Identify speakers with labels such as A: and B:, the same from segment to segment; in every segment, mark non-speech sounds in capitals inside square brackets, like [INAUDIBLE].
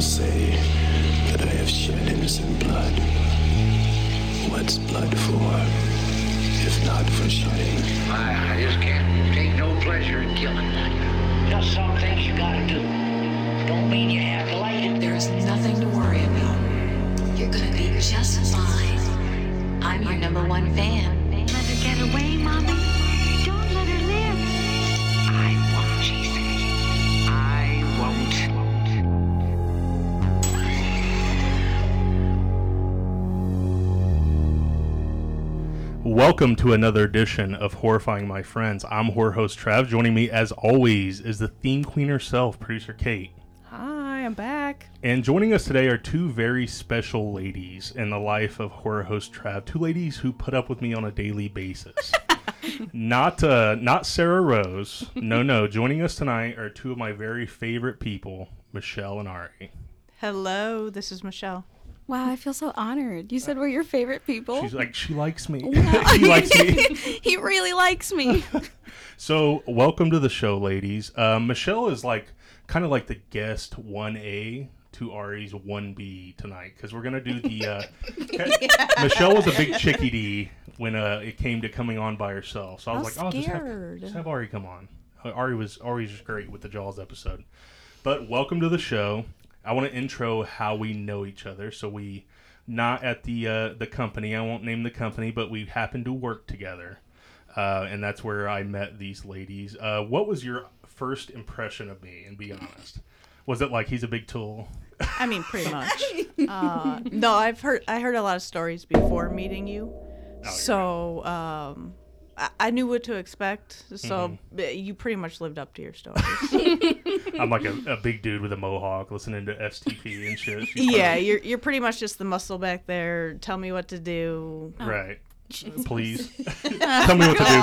A: People say that I have shed innocent blood. What's blood for, if not for shedding?
B: I, I just can't take no pleasure in killing. Just some things you gotta do. Don't mean you have to like it.
C: There's nothing to worry about. You're gonna be just fine. I'm your number one fan.
D: Let her get away, Mommy.
E: Welcome to another edition of Horrifying My Friends. I'm horror host Trav. Joining me, as always, is the theme queen herself, producer Kate.
F: Hi, I'm back.
E: And joining us today are two very special ladies in the life of horror host Trav. Two ladies who put up with me on a daily basis. [LAUGHS] not uh, not Sarah Rose. No, no. Joining us tonight are two of my very favorite people, Michelle and Ari.
F: Hello, this is Michelle.
G: Wow, I feel so honored. You said we're your favorite people.
E: She's like, she likes me. [LAUGHS] he likes me. [LAUGHS]
G: he really likes me. [LAUGHS]
E: So, welcome to the show, ladies. Uh, Michelle is like kind of like the guest 1A to Ari's 1B tonight because we're gonna do the. Uh, Michelle was a big chickadee when uh, it came to coming on by herself, so I was like, "I'll just have, just have Ari come on." Uh, Ari was Ari's great with the Jaws episode. But welcome to the show. I want to intro how we know each other. So we not at the uh, the company. I won't name the company, but we happen to work together, uh, and that's where I met these ladies. Uh, what was your first impression of me? And be honest, was it like he's a big tool?
F: I mean, pretty [LAUGHS] much. [LAUGHS] Uh, no, I've heard I heard a lot of stories before meeting you, so um, I, I knew what to expect. So uh, you pretty much lived up to your stories. [LAUGHS]
E: I'm like a, a big dude with a mohawk, listening to STP and shit. She's
F: yeah,
E: funny.
F: you're you're pretty much just the muscle back there. Tell me what to do.
E: right. Please [LAUGHS] tell me what to do,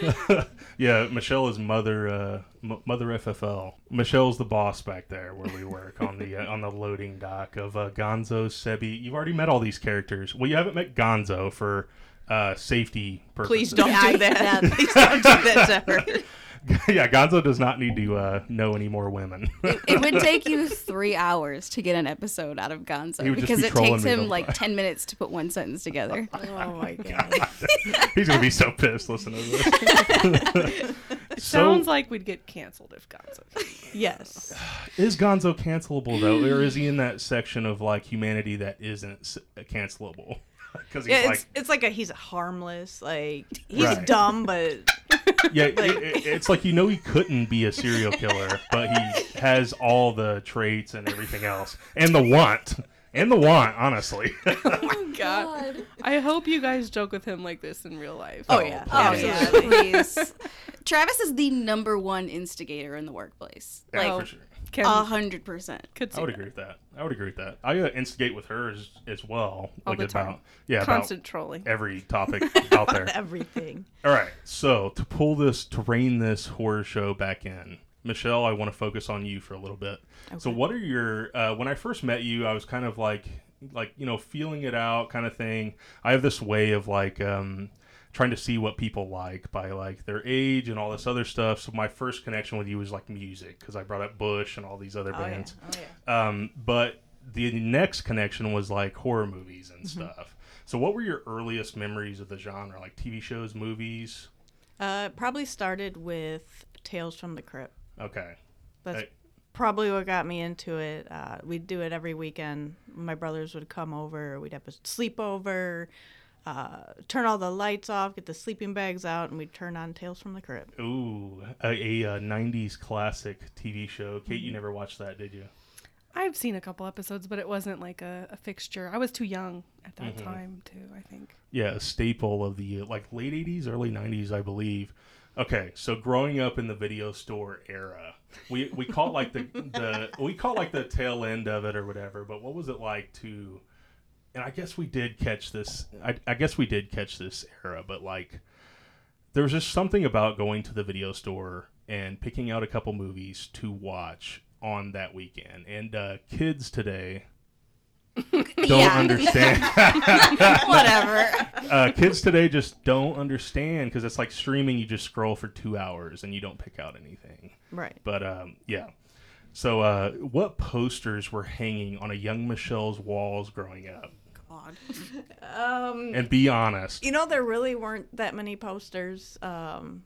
E: please. [LAUGHS] yeah, Michelle is mother uh, M- mother FFL. Michelle's the boss back there where we work on the uh, on the loading dock of uh, Gonzo, Sebi. You've already met all these characters. Well, you haven't met Gonzo for uh, safety purposes.
F: Please don't do that.
G: that- [LAUGHS]
F: Please don't do that [LAUGHS] to her. [LAUGHS]
E: yeah, Gonzo does not need to uh, know any more women.
G: it would take you three hours to get an episode out of Gonzo because
E: be
G: it takes him like
E: time.
G: 10 minutes to put one sentence together.
F: Oh my god.
E: He's gonna be so pissed listening to this.
H: It
E: So-
H: sounds like we'd get canceled if Gonzo.
F: Yes. [SIGHS]
E: Is Gonzo cancelable though, or is he in that section of like humanity that isn't s- cancelable? [LAUGHS] Because he's
F: Yeah,
E: like,
F: it's it's like a he's harmless. Like he's
E: Right.
F: dumb, but [LAUGHS]
E: yeah, [LAUGHS] it- it- it's like you know he couldn't be a serial killer, but he has all the traits and everything else, and the want, and the want. Honestly, oh oh
H: God. I hope you guys joke with him like this in real life.
F: oh yeah,
G: Oh, yeah,
F: absolutely.
G: Oh, please. Travis is the number one instigator in the workplace.
E: yeah,
G: Like,
E: for sure.
H: Can,
G: a hundred percent.
H: could see
E: I would
H: that.
E: agree with that. I would agree with that. I uh, instigate with her as, as well,
H: All
E: like
H: the
E: about
H: time.
E: yeah
H: Constant
E: about
H: trolling.
E: every topic [LAUGHS] out there.
F: Everything.
E: All right, so to pull this, to rein this horror show back in, Michelle, I want to focus on you for a little bit. So, what are your? Uh, when I first met you, I was kind of like, like you know, feeling it out, kind of thing. I have this way of like um, trying to see what people like by like their age and all this other stuff. So, my first connection with you was like music because I brought up Bush and all these other
F: Oh yeah.
E: bands.
F: Oh yeah.
E: Um, but the next connection was like horror movies and
F: Mm-hmm.
E: stuff. So, what were your earliest memories of the genre? Like TV shows, movies?
F: Uh, probably started with Tales from the Crypt.
E: Okay.
F: That's
E: Hey.
F: probably what got me into it. Uh, we'd do it every weekend. My brothers would come over. We'd have a sleepover. Uh, turn all the lights off, get the sleeping bags out, and we'd turn on Tales from the Crypt.
E: Ooh, a, a, uh 90s classic TV show. Kate,
F: Mm-hmm.
E: you never watched that, did you?
H: I've seen a couple episodes, but it wasn't like a, a fixture. I was too young at that
E: Mm-hmm.
H: time, too, I think.
E: Yeah, a staple of the uh, like late 80s, early 90s, I believe. Okay, so growing up in the video store era, we we call it like the the we call it like the tail end of it or whatever. But what was it like to? And I guess we did catch this. I, I guess we did catch this era, but like there was just something about going to the video store and picking out a couple movies to watch on that weekend. And uh, kids today [LAUGHS] don't understand. [LAUGHS] [LAUGHS]
G: Whatever.
E: uh, kids today just don't understand because it's like streaming. You just scroll for two hours and you don't pick out anything.
F: Right.
E: But um, yeah. So, uh, what posters were hanging on a young Michelle's walls growing up?
G: God. [LAUGHS]
F: Um,
E: And be honest.
F: you know, there really weren't that many posters. Um,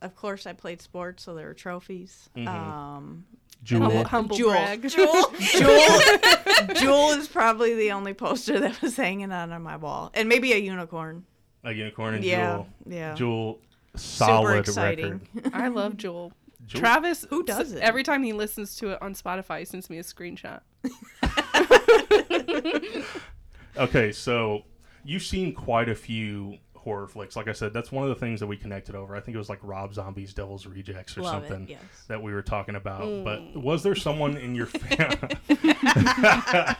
F: of course, I played sports, so there were trophies. Um,
E: Jewel.
H: Humble, humble
F: Jewel.
H: brag.
F: Jewel, [LAUGHS] Jewel, Jewel is probably the only poster that was hanging on on my wall, and maybe a unicorn.
E: A unicorn and
F: Yeah,
E: Jewel.
F: yeah.
E: Jewel,
F: Super exciting.
E: record.
H: I love Jewel. [LAUGHS]
E: Jewel-
H: Travis,
F: Who does it?
H: Every time he listens to it on Spotify, he sends me a screenshot.
E: Okay, so you've seen quite a few horror flicks. Like I said, that's one of the things that we connected over. I think it was like Rob Zombie's Devil's Rejects or
F: Love it,
E: something
F: yes.
E: that we were talking about.
H: Mm.
E: But was there someone in your family? [LAUGHS]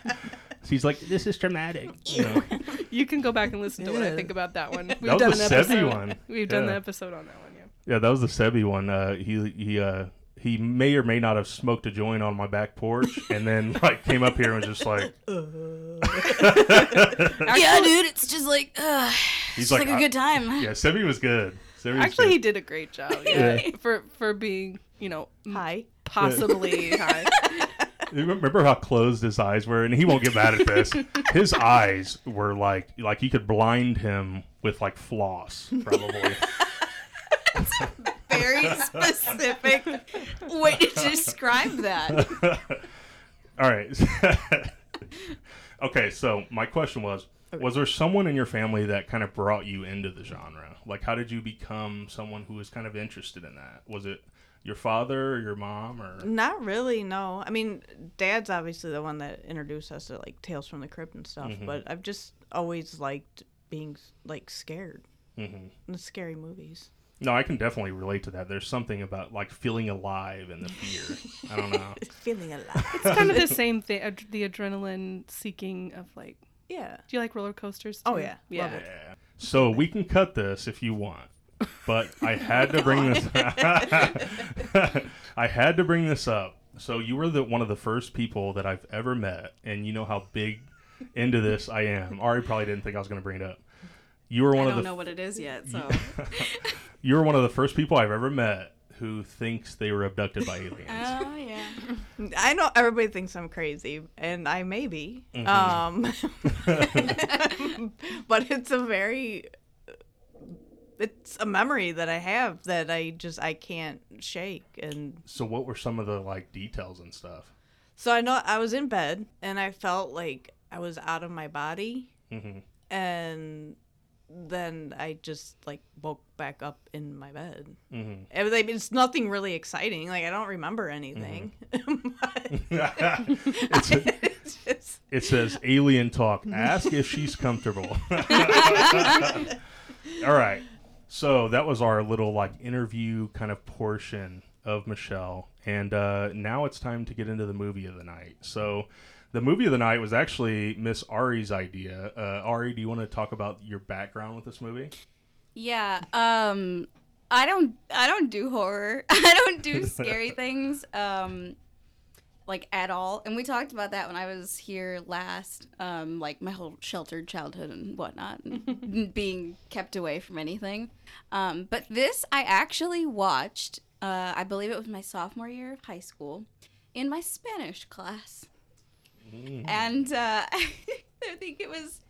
E: She's [LAUGHS] like, this is traumatic. [LAUGHS] You know?
H: You can go back and listen to what I think about that one. We've
E: was
H: done
E: the
H: an
E: Sebi
H: episode.
E: one.
H: We've done
E: Yeah.
H: the episode on that one. Yeah.
E: Yeah, that was the Sebi one. Uh, he he uh, he may or may not have smoked a joint on my back porch, [LAUGHS] and then like came up here and was just like, [LAUGHS]
G: yeah, dude, it's just like, uh,
E: He's
G: it's
E: like,
G: like, a
E: I-
G: good time. [LAUGHS]
E: yeah, Sebi was good. Sebi was
H: Actually,
E: good.
H: he did a great job. Yeah, for for being you know m-
F: Hi.
H: possibly high.
E: Remember how closed his eyes were, and he won't get mad at this. His eyes were like like you could blind him with like floss, probably.
G: Very [LAUGHS] specific way to describe that. [LAUGHS]
E: All right. [LAUGHS] okay, so my question was: Was there someone in your family that kind of brought you into the genre? Like, how did you become someone who was kind of interested in that? Was it your father or your mom or?
F: Not really, no. I mean, Dad's obviously the one that introduced us to like Tales from the Crypt and stuff.
E: Mm-hmm.
F: But I've just always liked being like scared.
E: Mhm.
F: The scary movies.
E: No, I can definitely relate to that. There's something about like feeling alive and the fear. I don't know. [LAUGHS]
F: Feeling alive.
H: It's kind of the same thing. Ad- the adrenaline seeking of like.
F: yeah.
H: Do you like roller coasters?
F: Oh, yeah.
H: yeah.
F: Love it.
E: Yeah. So we can cut this if you want. But I had to bring this [LAUGHS] [LAUGHS] I had to bring this up. So you were the one of the first people that I've ever met and you know how big into this I am. Ari probably didn't think I was going to bring it up. You were one
G: I
E: one
G: don't
E: of the
G: know what it is yet, so.
E: You were one of the first people I've ever met who thinks they were abducted by [LAUGHS] aliens.
G: Oh, yeah.
F: I know everybody thinks I'm crazy, and I may be.
E: Mm-hmm.
F: Um, [LAUGHS] [LAUGHS] but it's a very, it's a memory that I have that I just I can't shake, and
E: so what were some of the like details and stuff?
F: so I know I was in bed and I felt like I was out of my body,
E: Mhm.
F: and then I just like woke back up in my bed.
E: Mhm.
F: Like, It's nothing really exciting. Like I don't remember anything. [LAUGHS]
E: It's- [LAUGHS]
F: it's just,
E: It says alien talk. Ask if she's comfortable. [LAUGHS] All right. So that was our little like interview kind of portion of Michelle. And uh, now it's time to get into the movie of the night. So the movie of the night was actually Miss Ari's idea. Uh, Ari, do you want to talk about your background with this movie?
G: Yeah. Um I don't I don't do horror. [LAUGHS] I don't do [LAUGHS] scary things. Um like at all. And we talked about that when I was here last. Um, like my whole sheltered childhood and whatnot, and [LAUGHS] being kept away from anything. Um, but this I actually watched. Uh, I believe it was my sophomore year of high school, in my Spanish class, and uh, [LAUGHS] I think it was.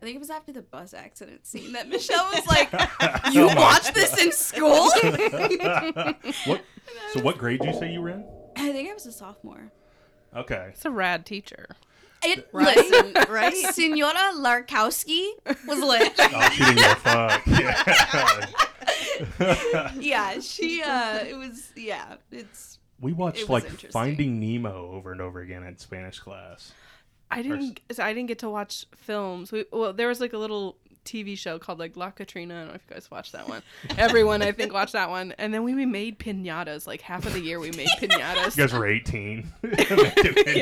G: I think it was after the bus accident scene that Michelle was like, [LAUGHS] "You watched this in school?" [LAUGHS]
E: What? So what grade did you say you were in?
G: I think I was a sophomore.
E: Okay.
H: It's a rad teacher.
G: It, Listen,
F: right?
G: Senora Larkowski was lit.
E: Oh, she didn't give a fuck. Yeah.
G: yeah, she. uh It was. Yeah, it's.
E: We watched like. Finding Nemo over and over again in Spanish class.
H: I didn't. So I didn't get to watch films. We, well, there was like a little TV show called like La Catrina. I don't know if you guys watched that one. [LAUGHS] Everyone, I think, watched that one. And then we made pinatas. Like half of the year, we made [LAUGHS] pinatas.
E: You guys were 18. [LAUGHS]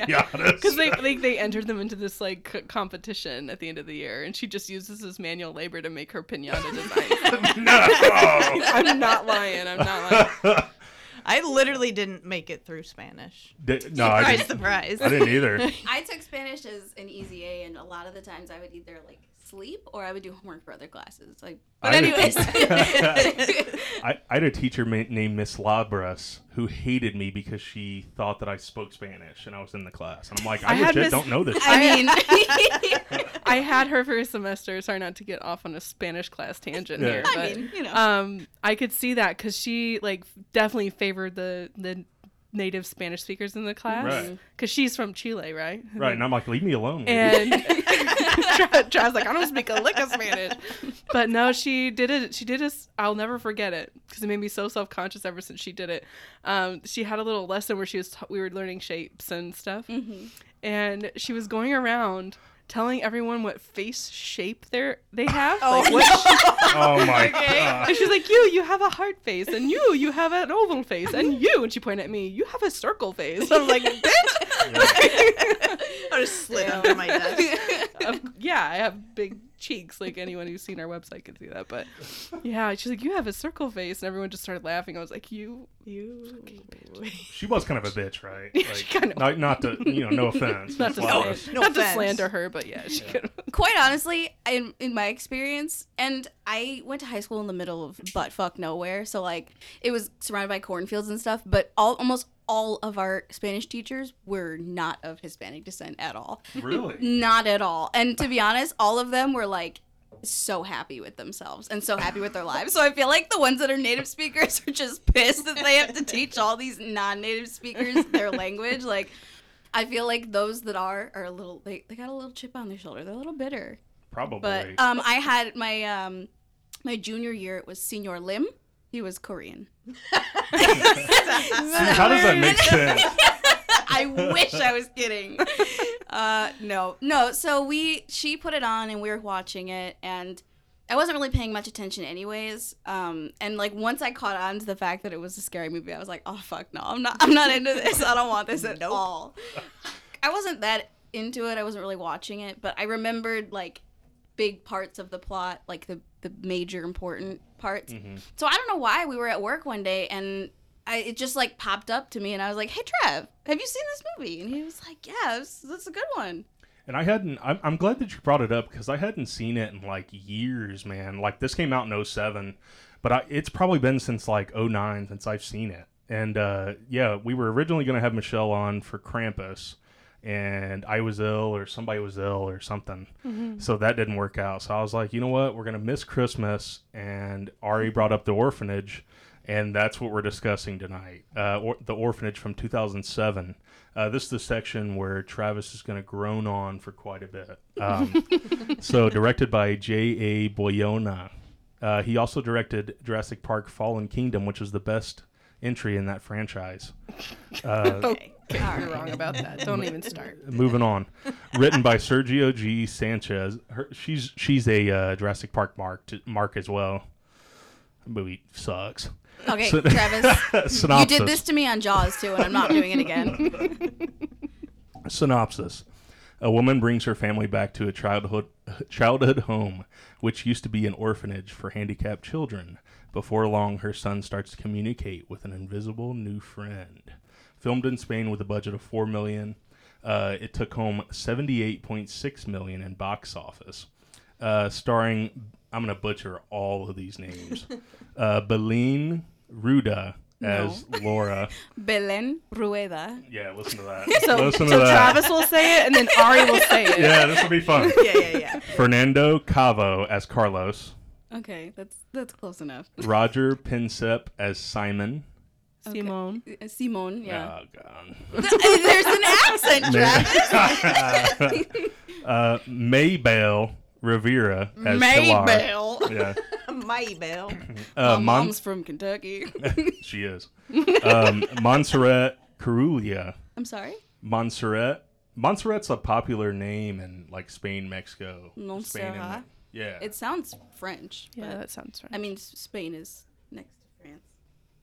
H: Yeah.
E: Because
H: Because they like they entered them into this like c- competition at the end of the year, and she just uses this manual labor to make her pinata design.
E: no.
H: I'm not lying. I'm not lying.
F: I literally didn't make it through Spanish.
E: Di- no, I
F: Surprise,
E: didn't,
F: surprise. [LAUGHS]
E: I didn't either.
G: I took Spanish as an easy A, and a lot of the times I would either like sleep or I would do homework for other classes. Like, but
E: I
G: anyways, [LAUGHS]
E: I, I had a teacher ma- named Miss Labras who hated me because she thought that I spoke Spanish and I was in the class. And I'm like, I,
H: I
E: legit
H: Miss-
E: don't know this.
G: I mean, [LAUGHS]
H: I had her for a semester. Sorry not to get off on a Spanish class tangent
E: Yeah.
H: here,
G: I mean, you know.
H: um, I could see that because she like definitely favored the the native Spanish speakers in the class
E: Right.
H: because she's from Chile, right?
E: right. And I'm like, leave me alone.
H: And [LAUGHS] [LAUGHS] Tra- Trav's like, I don't speak a lick of Spanish. But no, she did it. She did us. I'll never forget it because it made me so self conscious ever since she did it. Um, she had a little lesson where she was ta- we were learning shapes and stuff, and she was going around telling everyone what face shape they they have. like what [LAUGHS]
E: oh my [LAUGHS] god.
H: and she's like, "You, you have a heart face, and you, you have an oval face, and you." And she pointed at me, "You have a circle face." I'm like, "Bitch." [LAUGHS] [LAUGHS]
F: I just slid under my desk.
H: Um, yeah, I have big cheeks. Like anyone who's seen our website can see that. But yeah, she's like, "You have a circle face," and everyone just started laughing. I was like, "You,
F: You.
E: She was kind of a bitch, right?
H: Yeah, [LAUGHS] she kind of-
E: not, not to, you know, no offense.
H: not
E: Miss
H: to
E: Labras.
H: slander,
F: No
H: not to slander her, but yeah, she could."
G: quite honestly, in in my experience, and I went to high school in the middle of butt fuck nowhere, so like it was surrounded by cornfields and stuff. But all almost all of our Spanish teachers were not of Hispanic descent at all,
E: Really? [LAUGHS]
G: not at all. And to be honest, all of them were like so happy with themselves and so happy with their lives. So I feel like the ones that are native speakers are just pissed that they have to teach all these non-native speakers their language. Like I feel like those that are are a little they, they got a little chip on their shoulder. They're a little bitter.
E: Probably.
G: But um I had my um my junior year it was Senior Lim. He was Korean. [LAUGHS]
E: See, how does that make sense? [LAUGHS]
G: I wish I was kidding. Uh, no, no. So we, she put it on and we were watching it, and I wasn't really paying much attention, anyways. Um, and like once I caught on to the fact that it was a scary movie, I was like, oh fuck no, I'm not, I'm not into this. I don't want this at all. I wasn't that into it. I wasn't really watching it, but I remembered like big parts of the plot, like the the major important parts. So I don't know why we were at work one day and I, it just like popped up to me and I was like, "Hey Trev, have you seen this movie?" And he was like, "Yeah, this, that's a good one."
E: And I hadn't. I'm, I'm glad that you brought it up because I hadn't seen it in like years, man. Like this came out in 07, but I, it's probably been since like 09 since I've seen it. And uh, yeah, we were originally going to have Michelle on for Krampus, and I was ill or somebody was ill or something, so that didn't work out. So I was like, you know what, we're going to miss Christmas. And Ari brought up the orphanage, and that's what we're discussing tonight. Uh, or, the orphanage from 2007. Uh, this is the section where Travis is going to groan on for quite a bit. Um, [LAUGHS] so, directed by J.A. Bayona. Uh, he also directed Jurassic Park Fallen Kingdom, which was the best entry in that franchise. Uh, [LAUGHS]
H: Okay, you're wrong about that. Don't even start.
E: moving on. Written by Sergio G. Sanchez. Her, she's she's a uh, Jurassic Park mark to, mark as well. Movie sucks.
G: Okay, Travis, [LAUGHS] you did this to me on Jaws too, and I'm not doing it again.
E: Synopsis. A woman brings her family back to a childhood childhood home, which used to be an orphanage for handicapped children. Before long, her son starts to communicate with an invisible new friend. Filmed in Spain with a budget of four million, uh, it took home seventy-eight point six million in box office. Uh, starring, I'm gonna butcher all of these names. [LAUGHS] uh, Beline Ruda as Laura. [LAUGHS]
G: Belen Rueda.
E: Yeah, listen to that. [LAUGHS]
H: So,
E: listen
H: so
E: that.
H: Travis will say it, and then Ari will say it.
E: Yeah, this will be fun.
F: Yeah, yeah, yeah.
E: Fernando Cavo as Carlos,
G: Okay, that's that's close enough.
E: Roger Pinsep as Simon.
H: Simone.
G: Uh, Simone, yeah.
E: Oh god.
G: There's an accent, [LAUGHS] Travis. [LAUGHS]
E: uh, Maybelle Rivera as Pilar.
G: Maybelle.
E: Yeah, [LAUGHS]
F: Maybell.
E: uh,
G: My
E: Mon-
G: mom's from Kentucky.
E: she is. Um, Montserrat Carulia.
G: I'm sorry.
E: Montserrat. Montserrat's a popular name in like Spain, Mexico. Spain and-
G: Montserrat.
E: yeah.
G: It sounds French.
H: Yeah, that sounds French.
G: I mean, Spain is next to France.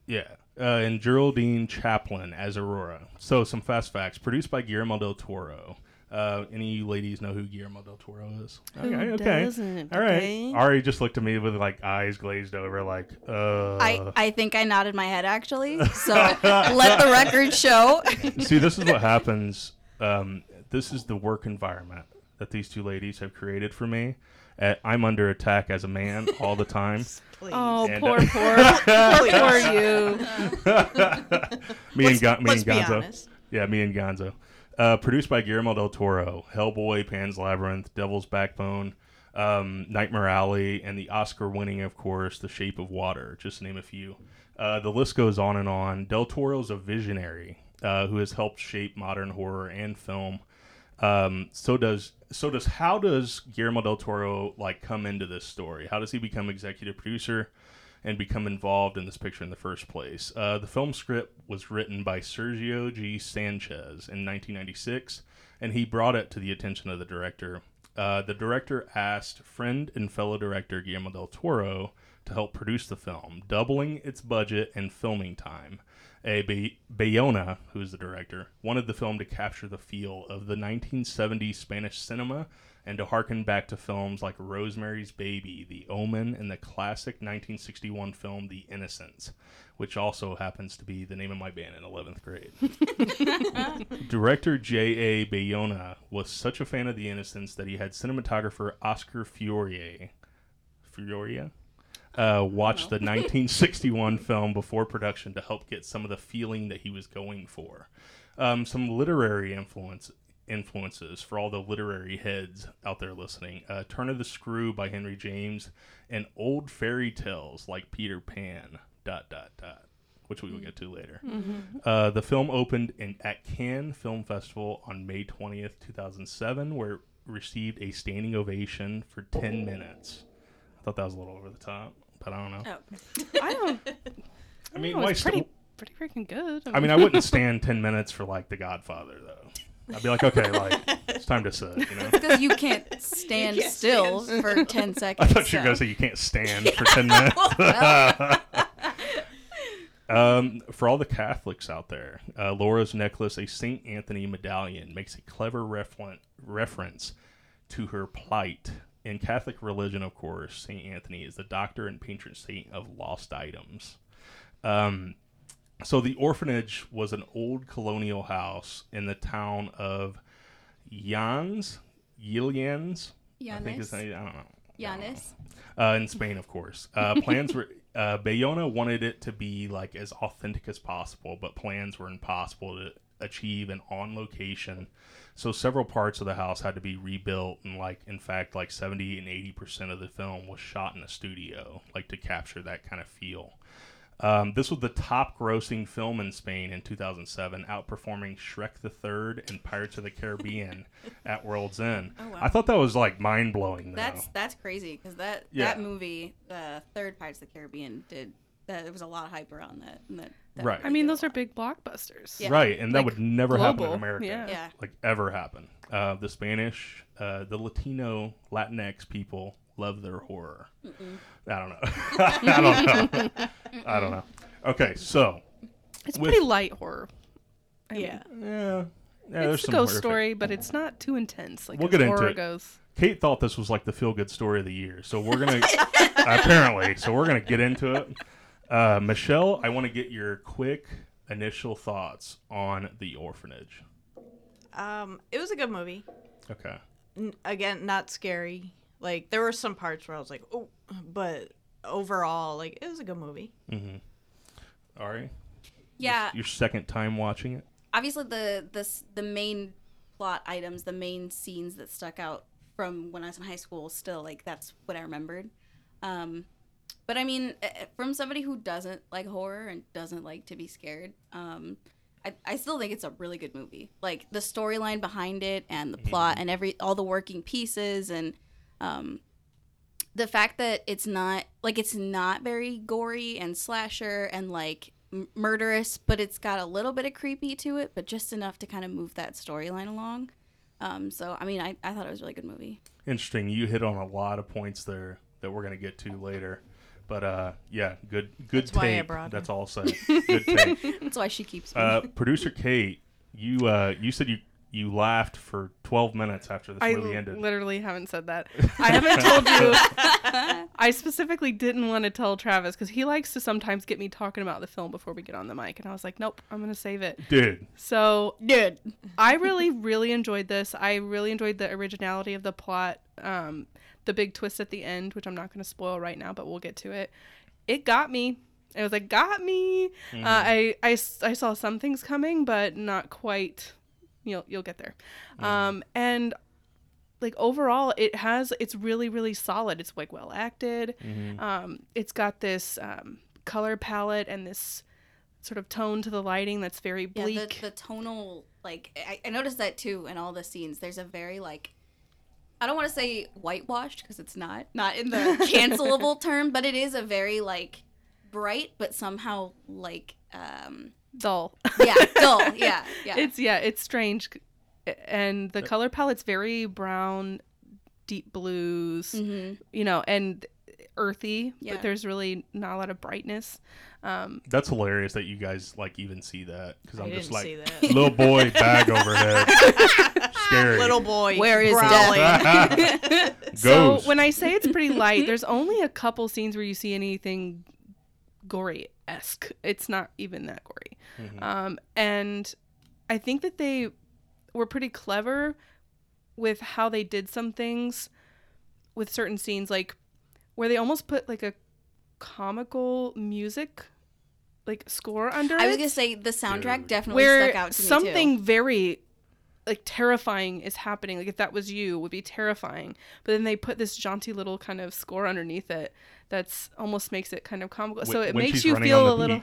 E: Yeah. Uh, and Geraldine Chaplin as Aurora. So, some fast facts. Produced by Guillermo del Toro. Uh, any of you ladies know who Guillermo del Toro is?
H: Who
E: okay, okay.
H: doesn't,
E: All right.
H: okay?
E: Ari just looked at me with like eyes glazed over, like, uh.
G: I, I think I nodded my head actually. So [LAUGHS] let the record show. [LAUGHS]
E: See, this is what happens. Um, this is the work environment that these two ladies have created for me. At I'm under attack as a man all the time. [LAUGHS]
F: Please.
H: Oh,
E: And,
H: poor,
E: uh,
H: poor, poor [LAUGHS] you.
E: me and
F: let's,
E: Ga- me
F: let's
E: and
F: be
E: Gonzo.
F: honest.
E: Yeah, me and Gonzo. Uh, produced by Guillermo del Toro, Hellboy, Pan's Labyrinth, Devil's Backbone, um, Nightmare Alley, and the Oscar-winning, of course, The Shape of Water, just to name a few. Uh, the list goes on and on. Del Toro's a visionary uh, who has helped shape modern horror and film. Um, so does so does how does Guillermo del Toro like come into this story? How does he become executive producer? and become involved in this picture in the first place. Uh, the film script was written by Sergio G. Sanchez in 1996, and he brought it to the attention of the director. Uh, the director asked friend and fellow director Guillermo del Toro to help produce the film, doubling its budget and filming time. A Bay- Bayona, who is the director, wanted the film to capture the feel of the 1970s Spanish cinema and to harken back to films like Rosemary's Baby, The Omen, and the classic 1961 film The Innocents, which also happens to be the name of my band in 11th grade. [LAUGHS] Director J.A. Bayona was such a fan of The Innocents that he had cinematographer Oscar Fiore, Fioria, uh, watch the 1961 [LAUGHS] film before production to help get some of the feeling that he was going for. Um, some literary influence influences for all the literary heads out there listening. Uh, Turn of the Screw by Henry James and old fairy tales like Peter Pan. Dot dot dot. Which we will get to later. Uh, the film opened in at Cannes Film Festival on May 20th, 2007, where it received a standing ovation for 10 minutes. I thought that was a little over the top, but I don't know.
G: Oh.
H: I don't. [LAUGHS]
E: I mean,
H: know,
E: why
H: it's
E: st-
H: pretty, pretty freaking good.
E: I mean, I wouldn't stand 10 minutes for like The Godfather, though. I'd be like, okay, like, it's time to sit, you know?
G: Because you can't [LAUGHS] stand
F: can't
G: still
F: stand
G: for 10 [LAUGHS] seconds.
E: I
G: seconds.
E: thought you were going to say you can't stand for 10 minutes. um, for all the Catholics out there, uh, Laura's necklace, a St. Anthony medallion, makes a clever referen- reference to her plight. In Catholic religion, of course, St. Anthony is the doctor and patron saint of lost items. Um, so the orphanage was an old colonial house in the town of Yans, Yilians. I think it's I don't know.
G: Giannis.
E: Uh, in Spain, of course. Uh, [LAUGHS] plans were uh, Bayona wanted it to be like as authentic as possible, but plans were impossible to achieve and on location. So several parts of the house had to be rebuilt, and like in fact, like seventy and eighty percent of the film was shot in a studio, like to capture that kind of feel. Um, this was the top grossing film in Spain in 2007, outperforming Shrek the Third and Pirates of the Caribbean [LAUGHS] at World's End.
G: Oh, wow.
E: I thought that was like mind blowing.
G: That's that's crazy because that
E: Yeah.
G: that movie, the third Pirates of the Caribbean, did that. There was a lot of hype around that. And that, that
E: Right.
H: I mean, those are big blockbusters.
G: Yeah.
E: Right, and that
H: Like,
E: would never happen in
H: global,
E: America.
H: yeah.
G: Yeah.
E: Like ever happen. Uh, the Spanish, uh, the Latino, Latinx people love their horror. I don't know. [LAUGHS] I don't know. I don't know. Okay, so
H: It's
E: With-
H: pretty light horror. I mean,
F: Yeah.
E: yeah, yeah. there's
H: it's a
E: some
H: ghost
E: horrific-
H: story, but it's not too intense. Like
E: We'll
H: as
E: get into
H: horror
E: it.
H: goes.
E: Kate thought this was like the feel good story of the year, so we're gonna [LAUGHS] apparently. So we're gonna get into it. Uh, Michelle, I want to get your quick initial thoughts on the orphanage.
F: Um, it was a good movie.
E: Okay.
F: N- again, not scary. Like there were some parts where I was like, oh, but overall, like it was a good movie. Mm-hmm.
E: Ari,
G: Yeah,
E: your second time watching it.
G: obviously the the the main plot items, the main scenes that stuck out from when I was in high school, still like that's what I remembered. Um, but I mean, eh, eh, from somebody who doesn't like horror and doesn't like to be scared, um, I, I still think it's a really good movie. Like the storyline behind it and the plot and every all the working pieces and um, the fact that it's not like it's not very gory and slasher and like m- murderous, but it's got a little bit of creepy to it, but just enough to kind of move that storyline along. Um, so I mean, I, I thought it was a really good movie.
E: Interesting. You hit on a lot of points there that we're gonna get to later. But uh, yeah, good good
F: That's why I
E: take.
F: brought her.
E: That's all I'll say. [LAUGHS] Good take.
G: That's why she keeps me.
E: Uh, Producer Kate, you uh, you said you you laughed for 12 minutes after this
H: I
E: movie
H: l-
E: ended.
H: literally haven't said that. [LAUGHS] I haven't told you. I specifically didn't want to tell Travis because he likes to sometimes get me talking about the film before we get on the mic, and I was like, nope, I'm gonna save it.
E: Dude,
H: So
G: Dude,
H: I really, really enjoyed this. I really enjoyed the originality of the plot. Um, the big twist at the end, which I'm not going to spoil right now, but we'll get to it. It got me. It was like got me. Uh, I saw some things coming, but not quite. You'll you'll get there. Um, and like overall, it has it's really really solid. It's like well acted. Um, it's got this um, color palette and this sort of tone to the lighting that's very
G: Yeah,
H: bleak.
G: the, the tonal like I, I noticed that too in all the scenes. There's a very like I don't want to say whitewashed because it's not not in the cancelable [LAUGHS] term, but it is a very like bright but somehow like um
H: dull.
G: yeah dull. [LAUGHS] Yeah yeah.
H: It's yeah, it's strange, and the color palette's very brown, deep blues, you know, and earthy.
G: Yeah.
H: But there's really not a lot of brightness. Um,
E: That's hilarious that you guys like even see that because I'm just like [LAUGHS] little boy bag overhead, [LAUGHS] scary.
F: Little boy.
G: Where is
F: growling. [LAUGHS]
H: so when I say it's pretty light, there's only a couple scenes where you see anything gory esque. It's not even that gory. Um, and I think that they were pretty clever with how they did some things with certain scenes, like where they almost put like a comical music like score under
G: I was
H: it
G: gonna say the soundtrack definitely
H: where
G: stuck out to
H: something
G: me too.
H: very like terrifying is happening like if that was you would be terrifying but then they put this jaunty little kind of score underneath it that's almost makes it kind of comical so it makes you feel a
E: the
H: little.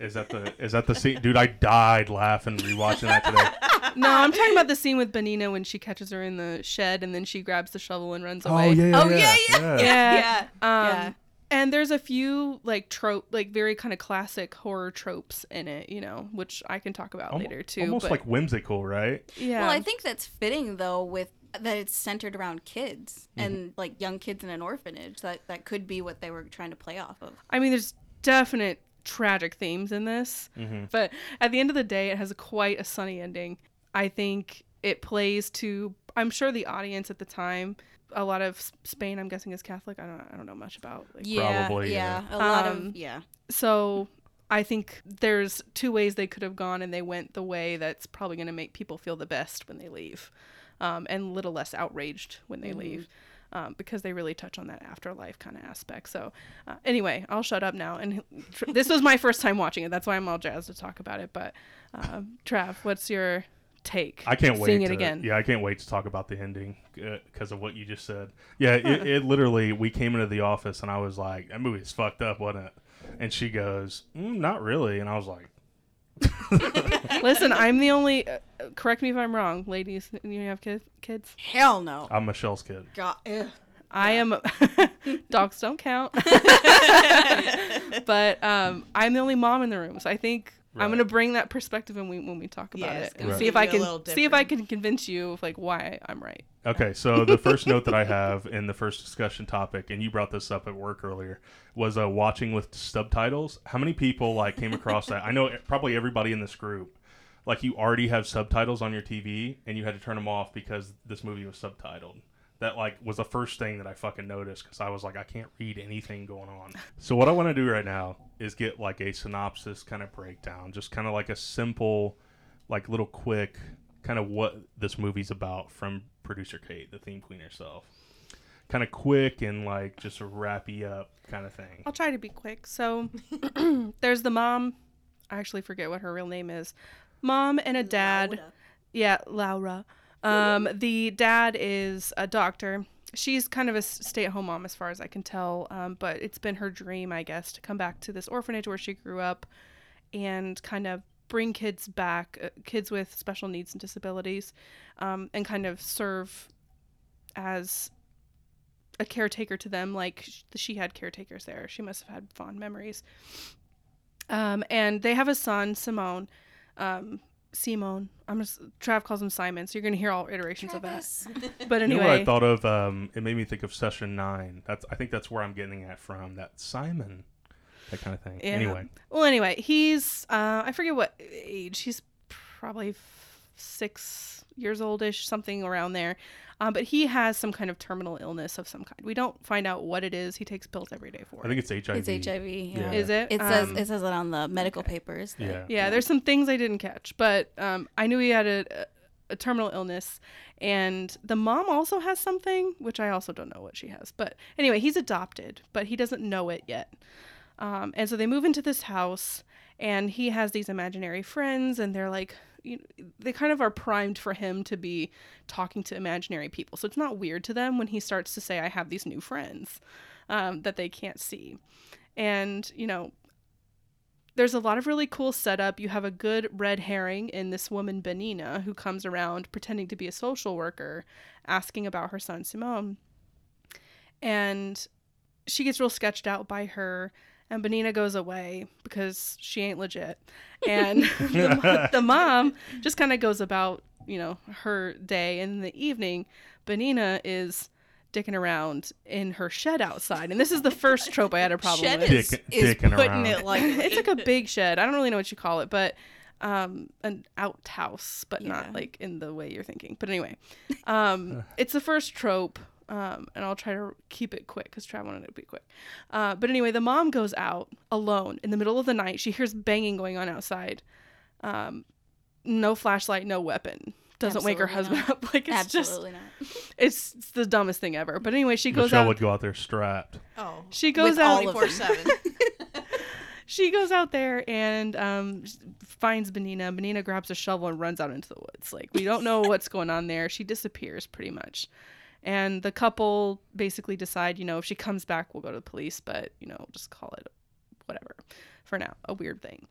E: Is that the is that the scene? Dude, I died laughing rewatching that today. [LAUGHS]
H: no i'm talking about the scene with benina when she catches her in the shed and then she grabs the shovel and runs away
G: Oh, yeah, yeah.
H: yeah
G: Yeah,
H: um,
G: yeah.
H: and there's a few like trope like very kind of classic horror tropes in it you know which i can talk about
E: Almo-
H: later too
E: Almost
H: but
E: like whimsical, right?
H: yeah
G: Well, I think that's fitting though with that it's centered around kids
H: Mm-hmm.
G: and like young kids in an orphanage. That that could be what they were trying to play off of.
H: I mean, there's definite tragic themes in this,
E: Mm-hmm.
H: but at the end of the day, it has a quite a sunny ending. I think it plays to. I'm sure the audience at the time, a lot of Spain, I'm guessing, is Catholic. I don't. I don't know much about. Like,
G: Yeah,
E: Probably,
G: yeah,
E: yeah.
G: a lot
H: Um,
G: of yeah.
H: So I think there's two ways they could have gone, and they went the way that's probably going to make people feel the best when they leave, um, and a little less outraged when they leave. Um, because they really touch on that afterlife kind of aspect. So, uh, anyway, I'll shut up now. And tr- [LAUGHS] this was my first time watching it. That's why I'm all jazzed to talk about it. But, um, Trav, what's your take?
E: I can't wait.
H: seeing it
E: to,
H: again.
E: Yeah, I can't wait to talk about the ending because of what you just said. Yeah, it, [LAUGHS] it literally. We came into the office and I was like, "That movie's fucked up, wasn't it?" And she goes, mm, "Not really." And I was like, [LAUGHS]
H: Listen, I'm the only. Uh, correct me if I'm wrong, ladies. You have kid, kids.
G: Hell no.
E: "I'm Michelle's kid."
G: God, ugh.
H: I am [LAUGHS] dogs don't count. but um, I'm the only mom in the room, so I think I'm gonna bring that perspective when we when we talk about
F: Yeah,
H: it and
E: gonna
H: see if I
F: a
H: can see if I can convince you of like why I'm right.
E: Okay, so the first note that I [LAUGHS] have in the first discussion topic, and you brought this up at work earlier, was uh, watching with subtitles. How many people like came across that? I know probably everybody in this group. Like you already have subtitles on your TV, and you had to turn them off because this movie was subtitled. That like was the first thing that I fucking noticed because I was like, I can't read anything going on. So what I want to do right now is get like a synopsis kind of breakdown, just kind of like a simple, like little quick kind of what this movie's about from producer Kate, the theme queen herself. Kind of quick and like just a wrappy up kind of thing.
H: I'll try to be quick. So [CLEARS THROAT] there's the mom. I actually forget what her real name is. Mom and a dad.
G: Laura.
H: Yeah, Laura. Um, the dad is a doctor. She's kind of a stay at home mom, as far as I can tell. Um, but it's been her dream, I guess, to come back to this orphanage where she grew up and kind of bring kids back, uh, kids with special needs and disabilities, um, and kind of serve as a caretaker to them, like she had caretakers there. She must have had fond memories. Um, and they have a son, Simone. Um, Simone. I'm just Trav calls him Simon, so you're gonna hear all iterations of that. [LAUGHS] But
E: You know
H: anyway,
E: what I thought of? Um, it made me think of Session Nine. That's I think that's where I'm getting at from. That Simon, that kind of thing.
H: Yeah.
E: Anyway,
H: Well, anyway, he's uh, I forget what age. He's probably f- six years oldish, something around there. Um, but he has some kind of terminal illness of some kind. We don't find out what it is. He takes pills every day for it.
E: I
H: it.
E: think it's HIV.
G: It's HIV. Yeah.
H: Is it?
G: It says
H: Um,
G: it says it on the medical papers. that-
E: Yeah.
H: yeah, there's some things I didn't catch, but um, I knew he had a, a terminal illness, and the mom also has something, which I also don't know what she has. But anyway, he's adopted, but he doesn't know it yet. Um, and so they move into this house, and he has these imaginary friends, and they're like, you they kind of are primed for him to be talking to imaginary people. So it's not weird to them when he starts to say, I have these new friends um, that they can't see. And, you know, there's a lot of really cool setup. You have a good red herring in this woman, Benina, who comes around pretending to be a social worker, asking about her son, Simone. And she gets real sketched out by her and Benina goes away because she ain't legit. [LAUGHS] And [LAUGHS] the, the mom just kind of goes about, you know, her day. And in the evening, Benina is dicking around in her shed outside. And this is the first trope I had a [LAUGHS] problem
F: Shed
H: with.
F: is,
E: Dick-
F: is
E: dicking
F: putting
E: around.
F: it like
H: it's like a big shed. I don't really know what you call it, but um an outhouse, but
F: Yeah.
H: not like in the way you're thinking. But anyway, um it's the first trope. Um, and I'll try to keep it quick because Trav wanted it to be quick. Uh, but anyway, the mom goes out alone in the middle of the night. She hears banging going on outside. Um, no flashlight, no weapon. Doesn't wake her
G: Absolutely
H: husband [LAUGHS] up. Like it's
G: Absolutely not.
H: just, it's, it's the dumbest thing ever. But anyway, she goes
E: Michelle
H: out.
E: would go out there strapped.
F: oh,
H: She goes
F: with
H: out-
F: all four seven. [LAUGHS] [LAUGHS]
H: she goes out there and um, finds Benina. Benina grabs a shovel and runs out into the woods. Like we don't know what's going on there. She disappears pretty much. And the couple basically decide, you know, if she comes back, we'll go to the police, but you know, just call it whatever for now, a weird thing.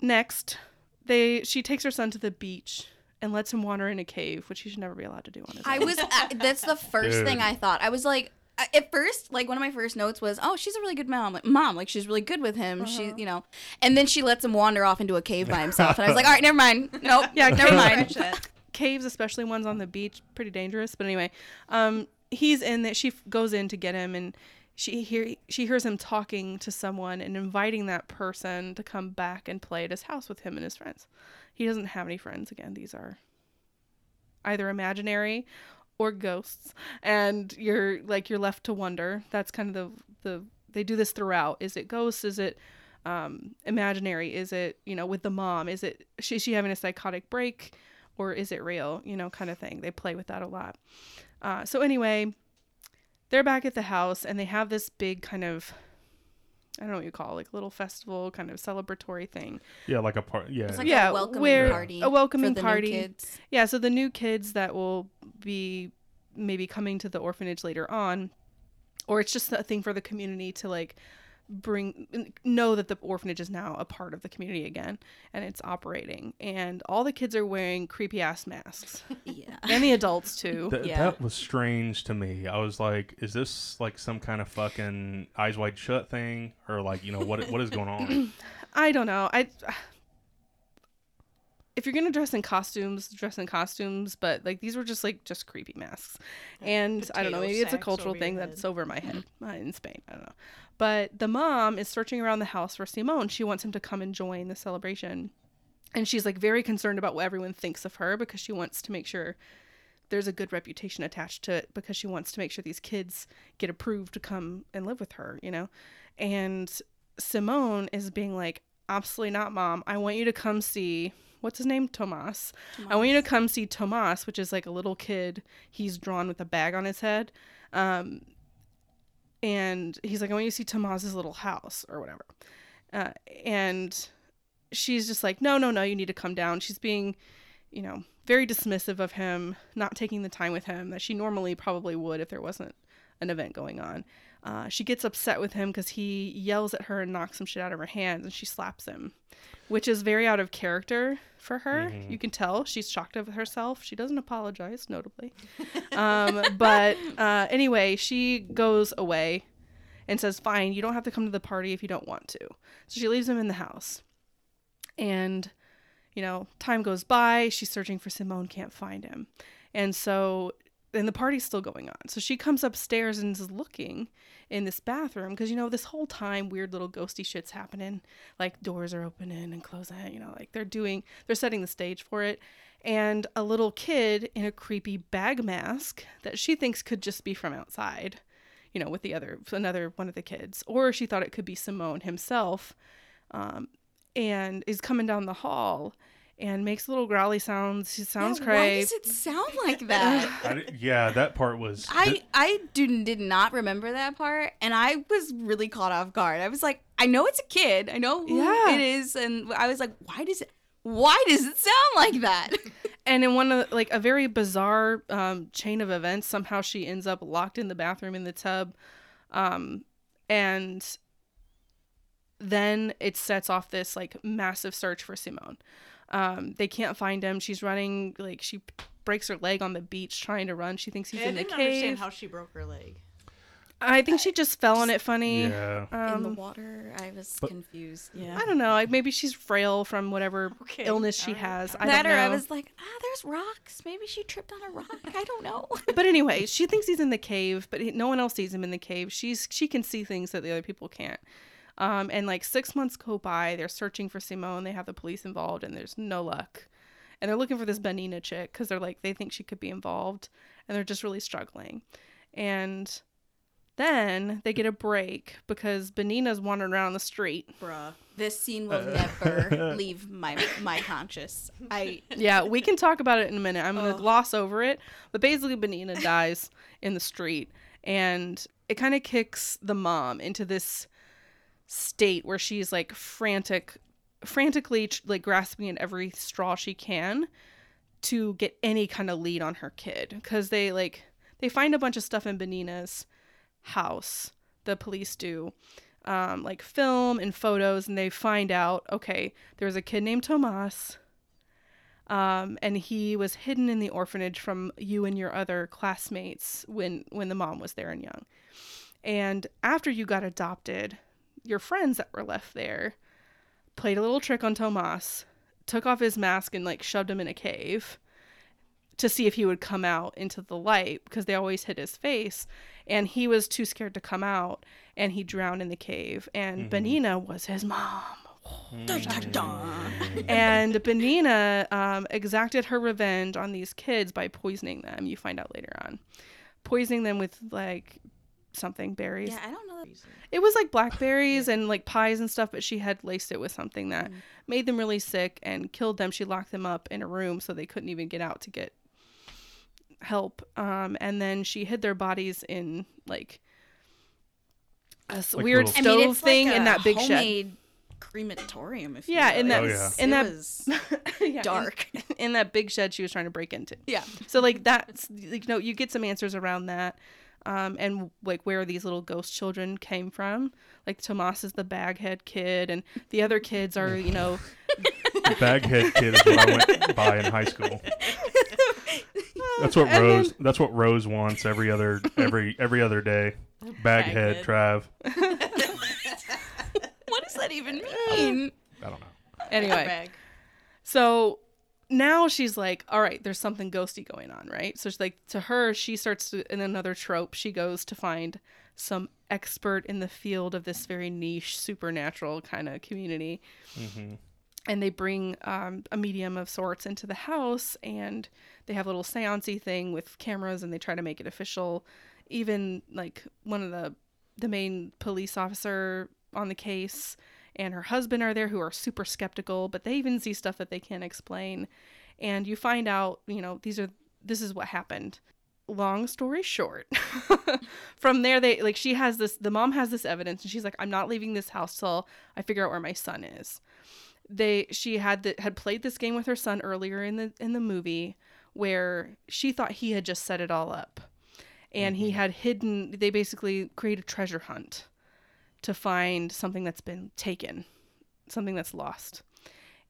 H: Next, they she takes her son to the beach and lets him wander in a cave, which he should never be allowed to do on his
G: I
H: own.
G: was. Uh, [LAUGHS] that's the first
E: Dude.
G: thing I thought. I was like, at first, like one of my first notes was, "Oh, she's a really good mom. Like, mom, like she's really good with him.
H: Uh-huh.
G: She, you know." And then she lets him wander off into a cave by himself, and I was like, [LAUGHS] "All right, never mind. Nope.
H: Yeah,
G: never mind." [LAUGHS]
H: Caves, especially ones on the beach, pretty dangerous. But anyway, um, he's in that. She f- goes in to get him, and she hear she hears him talking to someone and inviting that person to come back and play at his house with him and his friends. He doesn't have any friends. Again, these are either imaginary or ghosts, and you're like you're left to wonder. That's kind of the the they do this throughout. Is it ghosts? Is it um, imaginary? Is it you know with the mom? Is it she, she having a psychotic break? Or is it real you know kind of thing they play with that a lot uh, so anyway they're back at the house and they have this big kind of i don't know what you call it, like little festival kind of celebratory thing
E: Yeah, like a party. Yeah,
G: like
H: Yeah,
G: a welcoming
H: where-
G: party.
H: a welcoming
G: for the
H: party.
G: New kids.
H: yeah so the new kids that will be maybe coming to the orphanage later on or it's just a thing for the community to like bring know that the orphanage is now a part of the community again and it's operating and all the kids are wearing creepy ass masks [LAUGHS]
G: Yeah.
H: and the adults too
E: Th-
G: Yeah.
E: That was strange to me. I was like, is this like some kind of fucking eyes wide shut thing, or like you know what what is going on? [COUGHS]
H: I don't know. I [SIGHS] if you're gonna dress in costumes, dress in costumes. But like these were just like just creepy masks, and I don't know. Maybe it's a cultural thing that's over my head uh, in Spain. I don't know. But the mom is searching around the house for Simone. She wants him to come and join the celebration, and she's like very concerned about what everyone thinks of her because she wants to make sure there's a good reputation attached to it because she wants to make sure these kids get approved to come and live with her, you know? And Simone is being like, absolutely not, mom. I want you to come see, what's his name? Tomas. I want you to come see Tomas, which is like a little kid. He's drawn with a bag on his head. Um, and he's like, I want you to see Tomas's little house or whatever. Uh, and she's just like, no, no, no, you need to come down. She's being, you know, very dismissive of him, not taking the time with him that she normally probably would if there wasn't an event going on. Uh, she gets upset with him because he yells at her and knocks some shit out of her hands and she slaps him, which is very out of character for her. You can tell she's shocked of herself. She doesn't apologize, notably. um, [LAUGHS] but uh, anyway, she goes away and says, Fine, you don't have to come to the party if you don't want to. So she leaves him in the house. And you know, time goes by, she's searching for Simone, can't find him. And so, and the party's still going on. So she comes upstairs and is looking in this bathroom because, you know, this whole time weird little ghosty shit's happening. Like doors are opening and closing, you know, like they're doing, they're setting the stage for it. And a little kid in a creepy bag mask that she thinks could just be from outside, you know, with the other, another one of the kids. Or she thought it could be Simone himself. Um, and is coming down the hall and makes little growly sounds. She sounds
G: Yeah,
H: cray.
G: Why does it sound [LAUGHS] like that?
E: I yeah, that part was.
G: I I do, did not remember that part, and I was really caught off guard. I was like, I know it's a kid, I know who
H: Yeah.
G: it is, and I was like, why does it? Why does it sound like that? [LAUGHS]
H: and in one of the- like a very bizarre um, chain of events, somehow she ends up locked in the bathroom in the tub, um, and then it sets off this like massive search for Simone. Um, they can't find him. She's running like she breaks her leg on the beach trying to run. She thinks he's
F: I
H: in the
F: didn't
H: cave.
F: understand how she broke her leg.
H: I think she just fell on it funny.
E: Yeah.
G: In the
H: Um,
G: water, I was
E: But-
G: confused.
F: Yeah.
H: I don't know. Like maybe she's frail from whatever
F: Okay,
H: illness she
F: alright,
H: has. I
G: that
H: don't
G: or
H: know.
G: I was like, ah, there's rocks. Maybe she tripped on a rock. I don't know. [LAUGHS]
H: but anyway, she thinks he's in the cave, but he, no one else sees him in the cave. She's she can see things that the other people can't. Um, and like six months go by, they're searching for Simone. They have the police involved, and there's no luck. And they're looking for this Benina chick because they're like they think she could be involved, and they're just really struggling. And then they get a break because Benina's wandering around the street.
F: Bruh.
G: this scene will never [LAUGHS] leave my my conscious. I
H: yeah, we can talk about it in a minute. I'm going to gloss over it. But basically, Benina [LAUGHS] dies in the street, and it kind of kicks the mom into this state where she's like frantic, frantically like grasping at every straw she can to get any kind of lead on her kid because they like they find a bunch of stuff in Benina's house. The police do. Um, like film and photos, and they find out okay, there's a kid named Tomas, um, and he was hidden in the orphanage from you and your other classmates when when the mom was there and young. And after you got adopted, your friends that were left there played a little trick on Tomas, took off his mask and like shoved him in a cave to see if he would come out into the light because they always hid his face. And he was too scared to come out and he drowned in the cave. And mm-hmm. Benina was his mom. Mm-hmm. And Benina um, exacted her revenge on these kids by poisoning them. You find out later on, poisoning them with like something berries.
G: yeah, I don't know.
H: It was like blackberries [LAUGHS] and like pies and stuff, but she had laced it with something that made them really sick and killed them. She locked them up in a room so they couldn't even get out to get help. Um, and then she hid their bodies in like a
E: Like
H: weird
E: little-
H: stove
G: I mean,
H: thing
G: like
H: in that big shed.
G: crematorium. If
H: Yeah,
G: you
H: in that
E: Oh, yeah.
H: in
G: it
H: that
G: was [LAUGHS]
H: Yeah, in-
G: dark. [LAUGHS]
H: in, that big shed she was trying to break into.
G: yeah.
H: So like that's like, you know you get some answers around that, um, and like where these little ghost children came from. Like Tomas is the baghead kid, and the other kids are you know [LAUGHS]
E: The baghead kid is what I went by in high school. [LAUGHS] That's what
H: And
E: Rose. That's what Rose wants every other every every other day. [LAUGHS] Baghead,
F: Baghead.
E: Trav.
G: What does that even mean?
E: I don't know.
H: anyway.
F: Bag.
H: So now she's like, all right, there's something ghosty going on, right? So she's like, to her, she starts to, in another trope, she goes to find some expert in the field of this very niche supernatural kind of community. And they bring um, a medium of sorts into the house and they have a little seancey thing with cameras and they try to make it official. Even like one of the the main police officer on the case and her husband are there who are super skeptical, but they even see stuff that they can't explain. And you find out, you know, these are this is what happened. Long story short, [LAUGHS] from there they like she has this the mom has this evidence and she's like I'm not leaving this house till I figure out where my son is. They she had the, had played this game with her son earlier in the in the movie where she thought he had just set it all up. And he mm-hmm. had hidden they basically create a treasure hunt to find something that's been taken, something that's lost.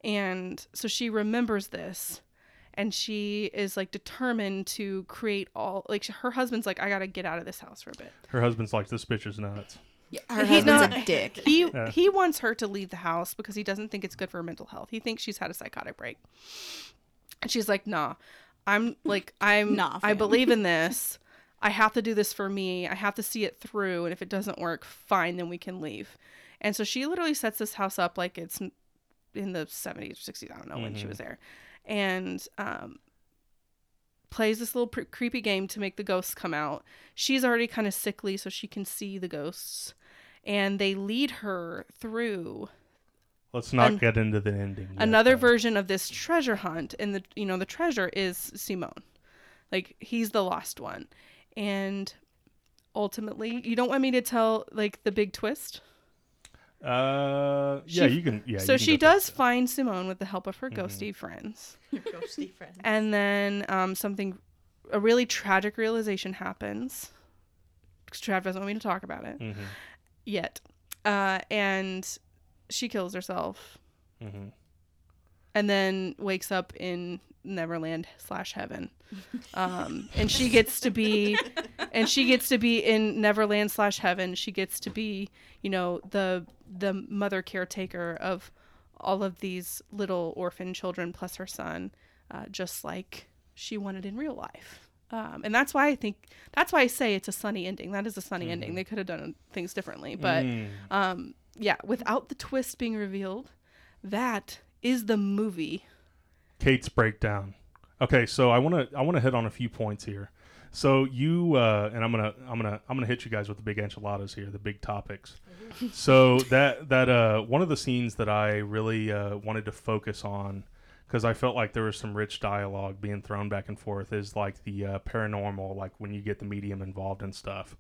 H: And so she remembers this and she is like determined to create all like her husband's like I got to get out of this house for a bit.
E: Her husband's like this bitch is nuts.
G: Her
H: He's
G: husband's
H: not-
G: a dick.
H: He
E: Yeah.
H: he wants her to leave the house because he doesn't think it's good for her mental health. He thinks she's had a psychotic break. And she's like, "Nah. I'm like I'm
G: Nah,
H: I believe in [LAUGHS] this. I have to do this for me. I have to see it through and if it doesn't work, fine, then we can leave." And so she literally sets this house up like it's in the 70s or 60s, I don't know when she was there. And um plays this little pre- creepy game to make the ghosts come out. She's already kind of sickly so she can see the ghosts and they lead her through
E: Let's not
H: An-
E: get into the ending. yet,
H: another
E: though.
H: version of this treasure hunt and the you know the treasure is simone like he's the lost one and ultimately you don't want me to tell like the big twist
E: Uh, yeah,
H: She-
E: you can. Yeah.
H: so
E: can
H: she does
E: it.
H: find simone with the help of her
E: Mm-hmm.
H: ghosty friends
F: Your ghosty friend.
H: and then um, something a really tragic realization happens Trav doesn't want me to talk about it
E: Mhm,
H: yet uh, and she kills herself
E: mhm.
H: and then wakes up in Neverland slash heaven. Um, and she gets to be, and she gets to be in Neverland slash heaven. She gets to be, you know, the the mother caretaker of all of these little orphan children plus her son, uh, just like she wanted in real life. Um, and that's why I think that's why I say it's a sunny ending. That is a sunny ending. They could have done things differently, but
E: Mm.
H: um, yeah, without the twist being revealed, that is the movie.
E: Kate's breakdown. Okay, so I want to I want to hit on a few points here. So you uh, and I'm gonna I'm gonna I'm gonna hit you guys with the big enchiladas here, the big topics. so that that uh, one of the scenes that I really uh, wanted to focus on because I felt like there was some rich dialogue being thrown back and forth is like the uh, paranormal, like when you get the medium involved and stuff.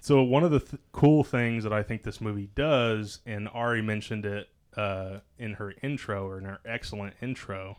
E: So one of the th- cool things that I think this movie does, and Ari mentioned it uh, in her intro or in her excellent intro,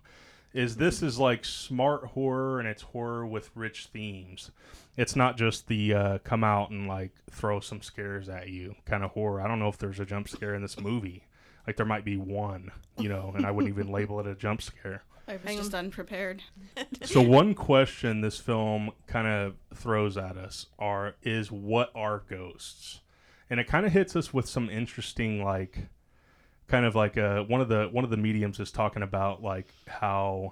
E: is this is like smart horror and it's horror with rich themes. It's not just the uh, come out and like throw some scares at you kind of horror. I don't know if there's a jump scare in this movie. Like there might be one, you know, and I wouldn't even [LAUGHS] label it a jump scare.
G: I was just unprepared. [LAUGHS]
E: So one question this film kind of throws at us are is what are ghosts? And it kind of hits us with some interesting like kind of like uh one of the one of the mediums is talking about like how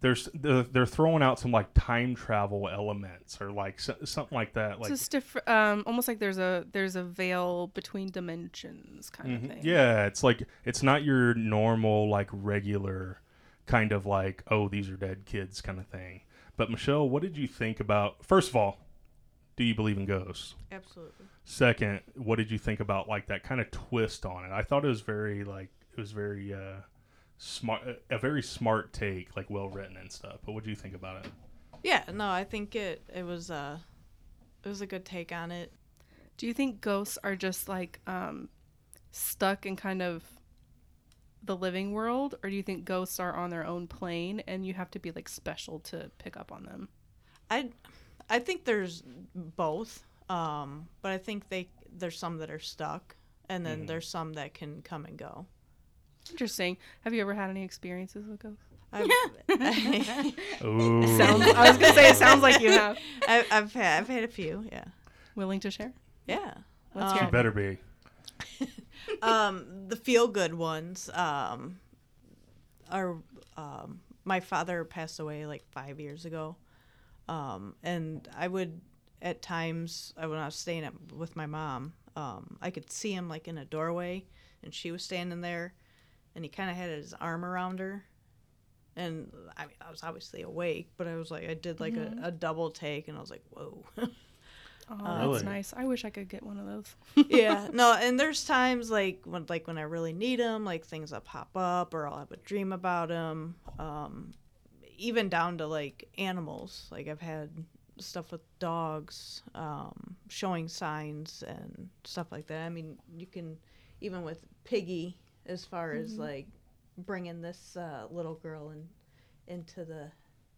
E: there's they're, they're throwing out some like time travel elements or like so, something like that like
H: just different, um, almost like there's a there's a veil between dimensions kind
E: Mhm.
H: of thing.
E: Yeah, it's like it's not your normal like regular kind of like oh these are dead kids kind of thing. But Michelle, what did you think about? First of all, do you believe in ghosts?
F: Absolutely.
E: Second, what did you think about like that kind of twist on it? I thought it was very like it was very uh smart a very smart take, like well written and stuff. But what do you think about it?
F: Yeah, no, I think it it was uh it was a good take on it.
H: Do you think ghosts are just like um, stuck in kind of the living world, or do you think ghosts are on their own plane and you have to be like special to pick up on them?
F: I I think there's both. Um, but I think they there's some that are stuck and then there's some that can come and go.
H: Interesting. Have you ever had any experiences with ghosts?
F: I've, [LAUGHS]
E: Ooh.
H: Sounds, I was gonna say it sounds like you have. [LAUGHS]
F: I, I've had I've had a few, yeah.
H: Willing to share?
F: Yeah.
H: Let's
E: She
H: hear it.
E: better be. [LAUGHS]
F: um, the feel good ones um, are um, my father passed away like five years ago, um, and I would at times uh, when I was staying at, with my mom, um, I could see him like in a doorway, and she was standing there, and he kind of had his arm around her. And I mean, I was obviously awake, but I was like, I did like a, a double take, and I was like, "Whoa!" [LAUGHS]
H: Oh,
E: Really?
H: that's nice. I wish I could get one of those. [LAUGHS]
F: yeah [LAUGHS] no and there's times like when like when i really need them like things that pop up or i'll have a dream about them um even down to like animals. Like i've had stuff with dogs um showing signs and stuff like that. I mean you can even with piggy as far as like bringing this uh, little girl in into the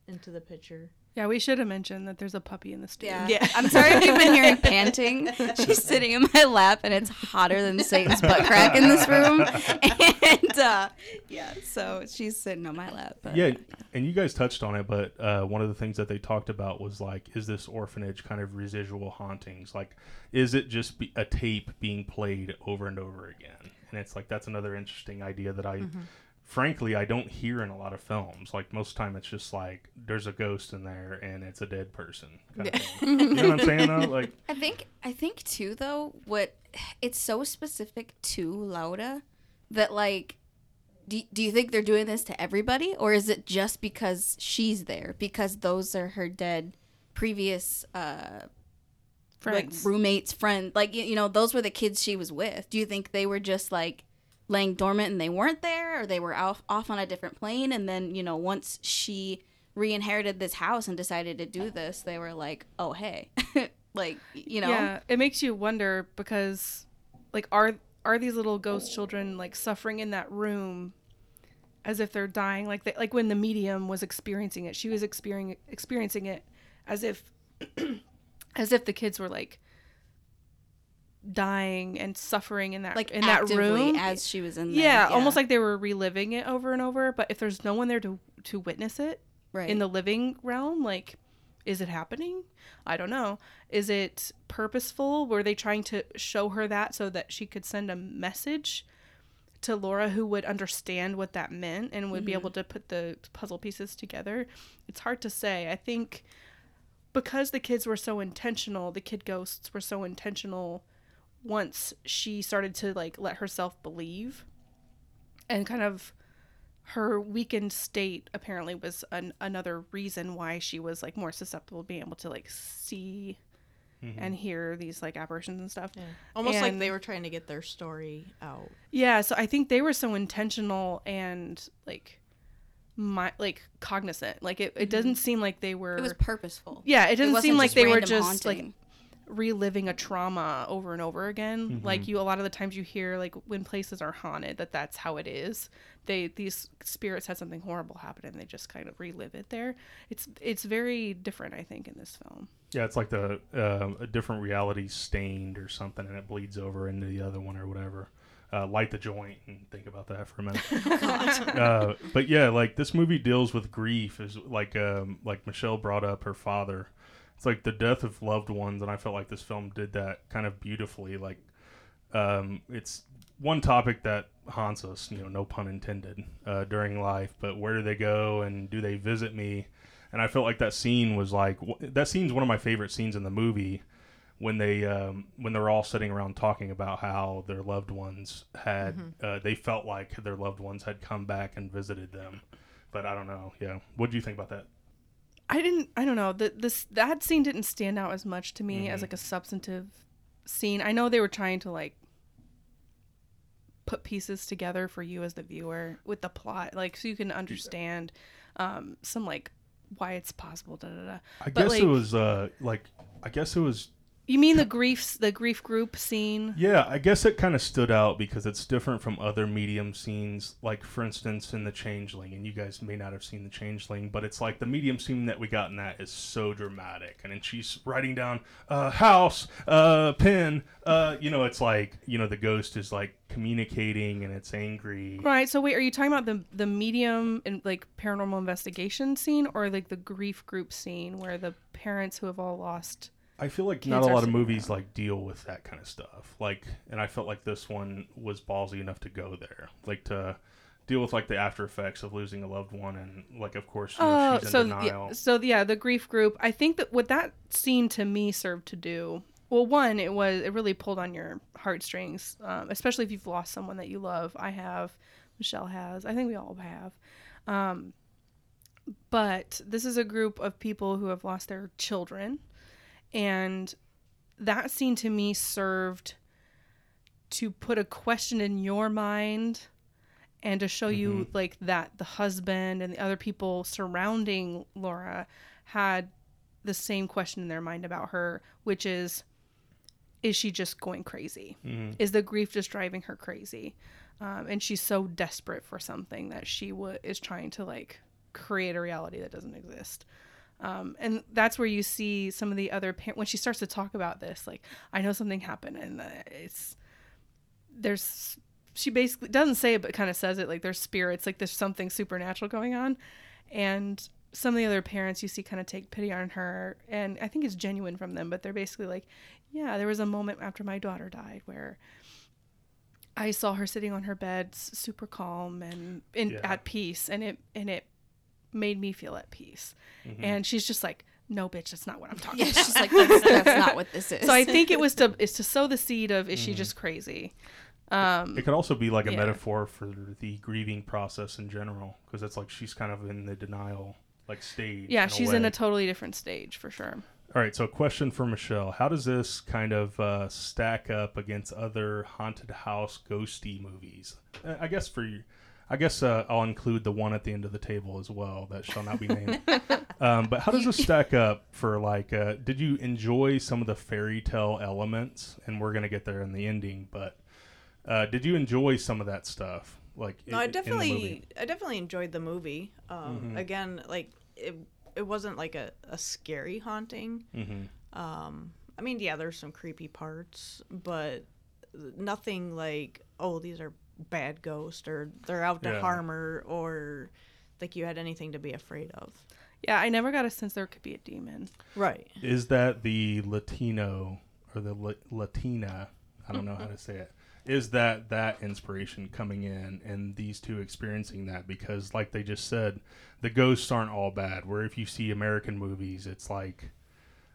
F: into the picture
H: Yeah, we should have mentioned that there's a puppy in the studio.
G: Yeah.
F: Yeah.
G: I'm sorry if you've been hearing [LAUGHS] panting. She's sitting in my lap and it's hotter than Satan's butt crack in this room. And uh, yeah, so she's sitting on my lap. But,
E: yeah, and you guys touched on it, but uh, one of the things that they talked about was like, is this orphanage kind of residual hauntings? Like, is it just be a tape being played over and over again? And it's like that's another interesting idea that I, frankly, I don't hear in a lot of films. Like most of the time, it's just like there's a ghost in there and it's a dead person. Kind of thing. you know what I'm saying? Though, like, [LAUGHS]
G: I think I think too though what it's so specific to Laura that like do, do you think they're doing this to everybody or is it just because she's there because those are her dead previous uh
H: Friends.
G: like roommates friend like you, you know those were the kids she was with do you think they were just like laying dormant and they weren't there or they were off, off on a different plane and then you know once she re-inherited this house and decided to do this they were like oh hey [LAUGHS] like you know
H: Yeah, it makes you wonder because, like, are are these little ghost children like suffering in that room, as if they're dying? Like, they, like when the medium was experiencing it, she was experiencing experiencing it as if, [CLEARS THROAT] as if the kids were like dying and suffering in that
G: like
H: in that room
G: as she was in there
H: yeah, almost like they were reliving it over and over. But if there's no one there to to witness it
G: right
H: in the living realm, like, is it happening? I don't know. Is it purposeful? Were they trying to show her that so that she could send a message to Laura who would understand what that meant and would be mm-hmm. able to put the puzzle pieces together? It's hard to say. I think because the kids were so intentional, the kid ghosts were so intentional once she started to like let herself believe and kind of her weakened state apparently was an, another reason why she was like more susceptible to being able to like see mm-hmm. and hear these like apparitions and stuff.
F: Almost like they were trying to get their story out.
H: Yeah, so I think they were so intentional and like my like cognizant. Like it, it doesn't mm-hmm. seem like they were
G: it was purposeful
H: Yeah, it doesn't
G: wasn't
H: seem like they were just
G: haunting.
H: like reliving a trauma over and over again. Like you a lot of the times you hear like when places are haunted that that's how it is. They these spirits had something horrible happen and they just kind of relive it there. It's it's very different I think in this film.
E: Yeah, it's like the uh, a different reality stained or something, and it bleeds over into the other one or whatever. Uh, light the joint and think about that for a minute. [LAUGHS] [LAUGHS] uh, but yeah, like this movie deals with grief, is like um, like Michelle brought up her father. It's like the death of loved ones, and I felt like this film did that kind of beautifully. Like um, it's one topic that haunts us, you know, no pun intended, uh, during life. But where do they go, and do they visit me? And I felt like that scene was like that scene's one of my favorite scenes in the movie when they um, when they're all sitting around talking about how their loved ones had uh, they felt like their loved ones had come back and visited them. But I don't know. Yeah, what do you think about that?
H: I didn't. I don't know. The, this that scene didn't stand out as much to me as like a substantive scene. I know they were trying to like put pieces together for you as the viewer with the plot, like so you can understand um, some like why it's possible. Da da da.
E: I
H: But,
E: guess
H: like-
E: it was uh, like I guess it was
H: You mean the griefs, the grief group scene?
E: Yeah, I guess it kind of stood out because it's different from other medium scenes. Like, for instance, in The Changeling, and you guys may not have seen The Changeling, but it's like the medium scene that we got in that is so dramatic. And then she's writing down, uh, house, uh, pen, uh, you know, it's like, you know, the ghost is like communicating and it's angry.
H: Right. So wait, are you talking about the the medium and like paranormal investigation scene, or like the grief group scene where the parents who have all lost?
E: I feel like not a lot of movies
H: around.
E: like deal with that kind of stuff. Like, and I felt like this one was ballsy enough to go there, like to deal with like the after effects of losing a loved one, and like of course you know,
H: Oh,
E: she's in
H: so
E: denial.
H: yeah, so yeah, the grief group. I think that what that scene to me served to do. Well, one, it was it really pulled on your heartstrings, um, especially if you've lost someone that you love. I have, Michelle has. I think we all have. Um, but this is a group of people who have lost their children, and that scene to me served to put a question in your mind and to show you like that the husband and the other people surrounding Laura had the same question in their mind about her, which is is she just going crazy? Is the grief just driving her crazy? Um, and she's so desperate for something that she w- is trying to like create a reality that doesn't exist. Um, and that's where you see some of the other parents when she starts to talk about this, like I know something happened, and uh, it's there's she basically doesn't say it but kind of says it like there's spirits like there's something supernatural going on and some of the other parents you see kind of take pity on her and i think it's genuine from them but they're basically like yeah there was a moment after my daughter died where i saw her sitting on her bed super calm and in,
E: Yeah.
H: at peace and it and it made me feel at peace and she's just like no bitch that's not what i'm talking
G: Yeah,
H: about
G: she's like, that's, that's not [LAUGHS] what this is.
H: so i think it was to is to sow the seed of is she just crazy um
E: It could also be like a
H: Yeah.
E: metaphor for the grieving process in general, because it's like she's kind of in the denial like stage.
H: yeah
E: in
H: she's in a totally different stage for sure
E: All right, so a question for Michelle: How does this kind of uh, stack up against other haunted house ghosty movies? I guess for you, I guess uh, I'll include the one at the end of the table as well that shall not be named. [LAUGHS] um, but how does this stack up for like? Uh, did you enjoy some of the fairy tale elements? And we're gonna get there in the ending, but uh, did you enjoy some of that stuff? Like,
F: No,
E: i-
F: I
E: in the movie?
F: definitely, I definitely enjoyed the movie. Um,
E: Mhm.
F: Again, like it, it wasn't like a, a scary haunting.
E: Mhm.
F: Um, I mean, yeah, there's some creepy parts, but nothing like, oh, these are bad ghost or they're out to
E: Yeah.
F: harm her or like you had anything to be afraid of.
H: Yeah, I never got a sense there could be a demon.
F: Right.
E: Is that the Latino or the La- Latina? I don't know how to say it. Is that that inspiration coming in and these two experiencing that? Because, like they just said, the ghosts aren't all bad. Where if you see American movies, it's like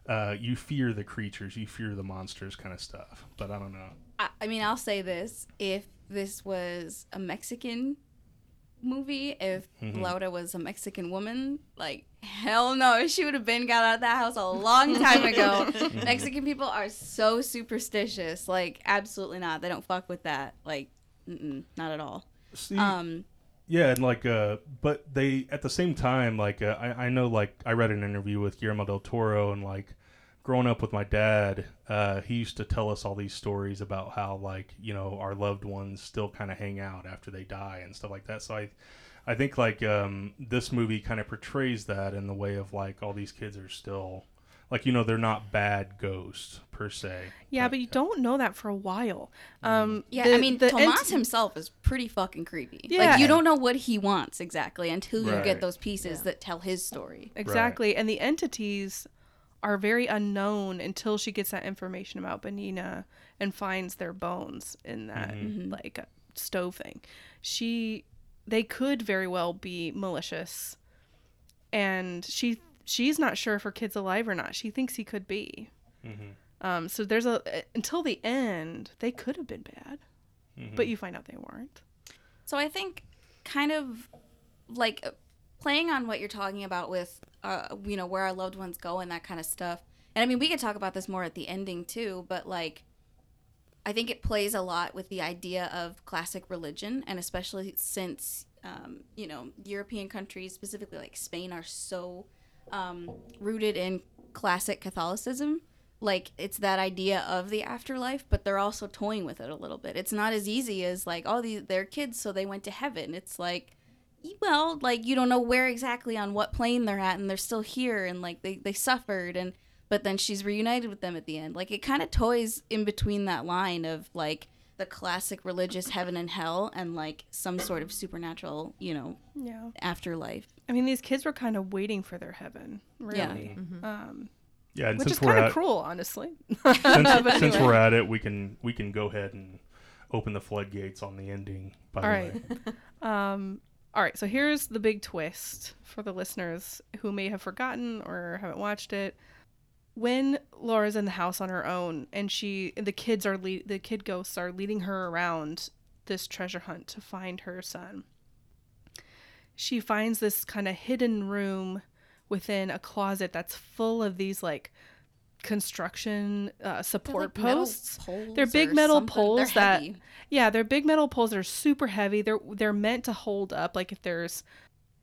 E: uh, you fear the creatures, you fear the monsters, kind of stuff. But I don't know.
G: I, mean, I'll say this: if this was a Mexican movie, if
E: Mhm.
G: Laura was a Mexican woman, like hell no, she would have been got out of that house a long time ago. [LAUGHS] Mexican people are so superstitious. Like, absolutely not. They don't fuck with that. Like, not at all.
E: See,
G: Um,
E: Yeah, and like, uh, but they at the same time, like, uh, I I know, like, I read an interview with Guillermo del Toro, and like, growing up with my dad, uh, he used to tell us all these stories about how, like, you know, our loved ones still kind of hang out after they die and stuff like that. So I, I think like um, this movie kind of portrays that in the way of like all these kids are still, like, you know, they're not bad ghosts per se.
H: Yeah, but you don't know that for a while. Um,
G: yeah,
H: the-
G: I mean,
H: the
G: Tomas
H: ent-
G: himself is pretty fucking creepy.
H: Yeah.
G: Like, you don't know what he wants exactly until you
E: Right.
G: get those pieces that tell his story.
H: Exactly. And the entities are very unknown until she gets that information about Benina and finds their bones in that
G: Mhm.
H: like uh, stove thing. She they could very well be malicious. And she she's not sure if her kid's alive or not. She thinks he could be.
E: Mhm.
H: Um so there's a until the end they could have been bad. But you find out they weren't.
G: So I think kind of like uh, playing on what you're talking about with uh you know where our loved ones go and that kind of stuff. And I mean we could talk about this more at the ending too, but like I think it plays a lot with the idea of classic religion and especially since um, you know European countries specifically like Spain are so um, rooted in classic Catholicism. Like it's that idea of the afterlife but they're also toying with it a little bit. It's not as easy as like oh these they're kids so they went to heaven. It's like well like you don't know where exactly on what plane they're at and they're still here and like they, they suffered and but then she's reunited with them at the end like it kind of toys in between that line of like the classic religious heaven and hell and like some sort of supernatural you know
H: Yeah.
G: afterlife
H: I mean these kids were kind of waiting for their heaven,
G: Yeah.
H: really. Um
E: Yeah, and
H: which
E: since
H: is
E: we're
H: kind
E: at
H: of cruel, honestly. [LAUGHS] [LAUGHS]
E: since,
H: But
E: since we're at it, we can we can go ahead and open the floodgates on the ending. By
H: All
E: the
H: right.
E: way, [LAUGHS]
H: Um, all right. So here's the big twist for the listeners who may have forgotten or haven't watched it. When Laura's in the house on her own, and she, the kids are lead, the kid ghosts are leading her around this treasure hunt to find her son. She finds this kind of hidden room within a closet that's full of these like construction uh, support
G: like metal
H: posts.
G: poles
H: they're big metal
G: something. They're
H: poles that
G: heavy.
H: yeah, they're big metal poles. They're super heavy. They're they're meant to hold up like if there's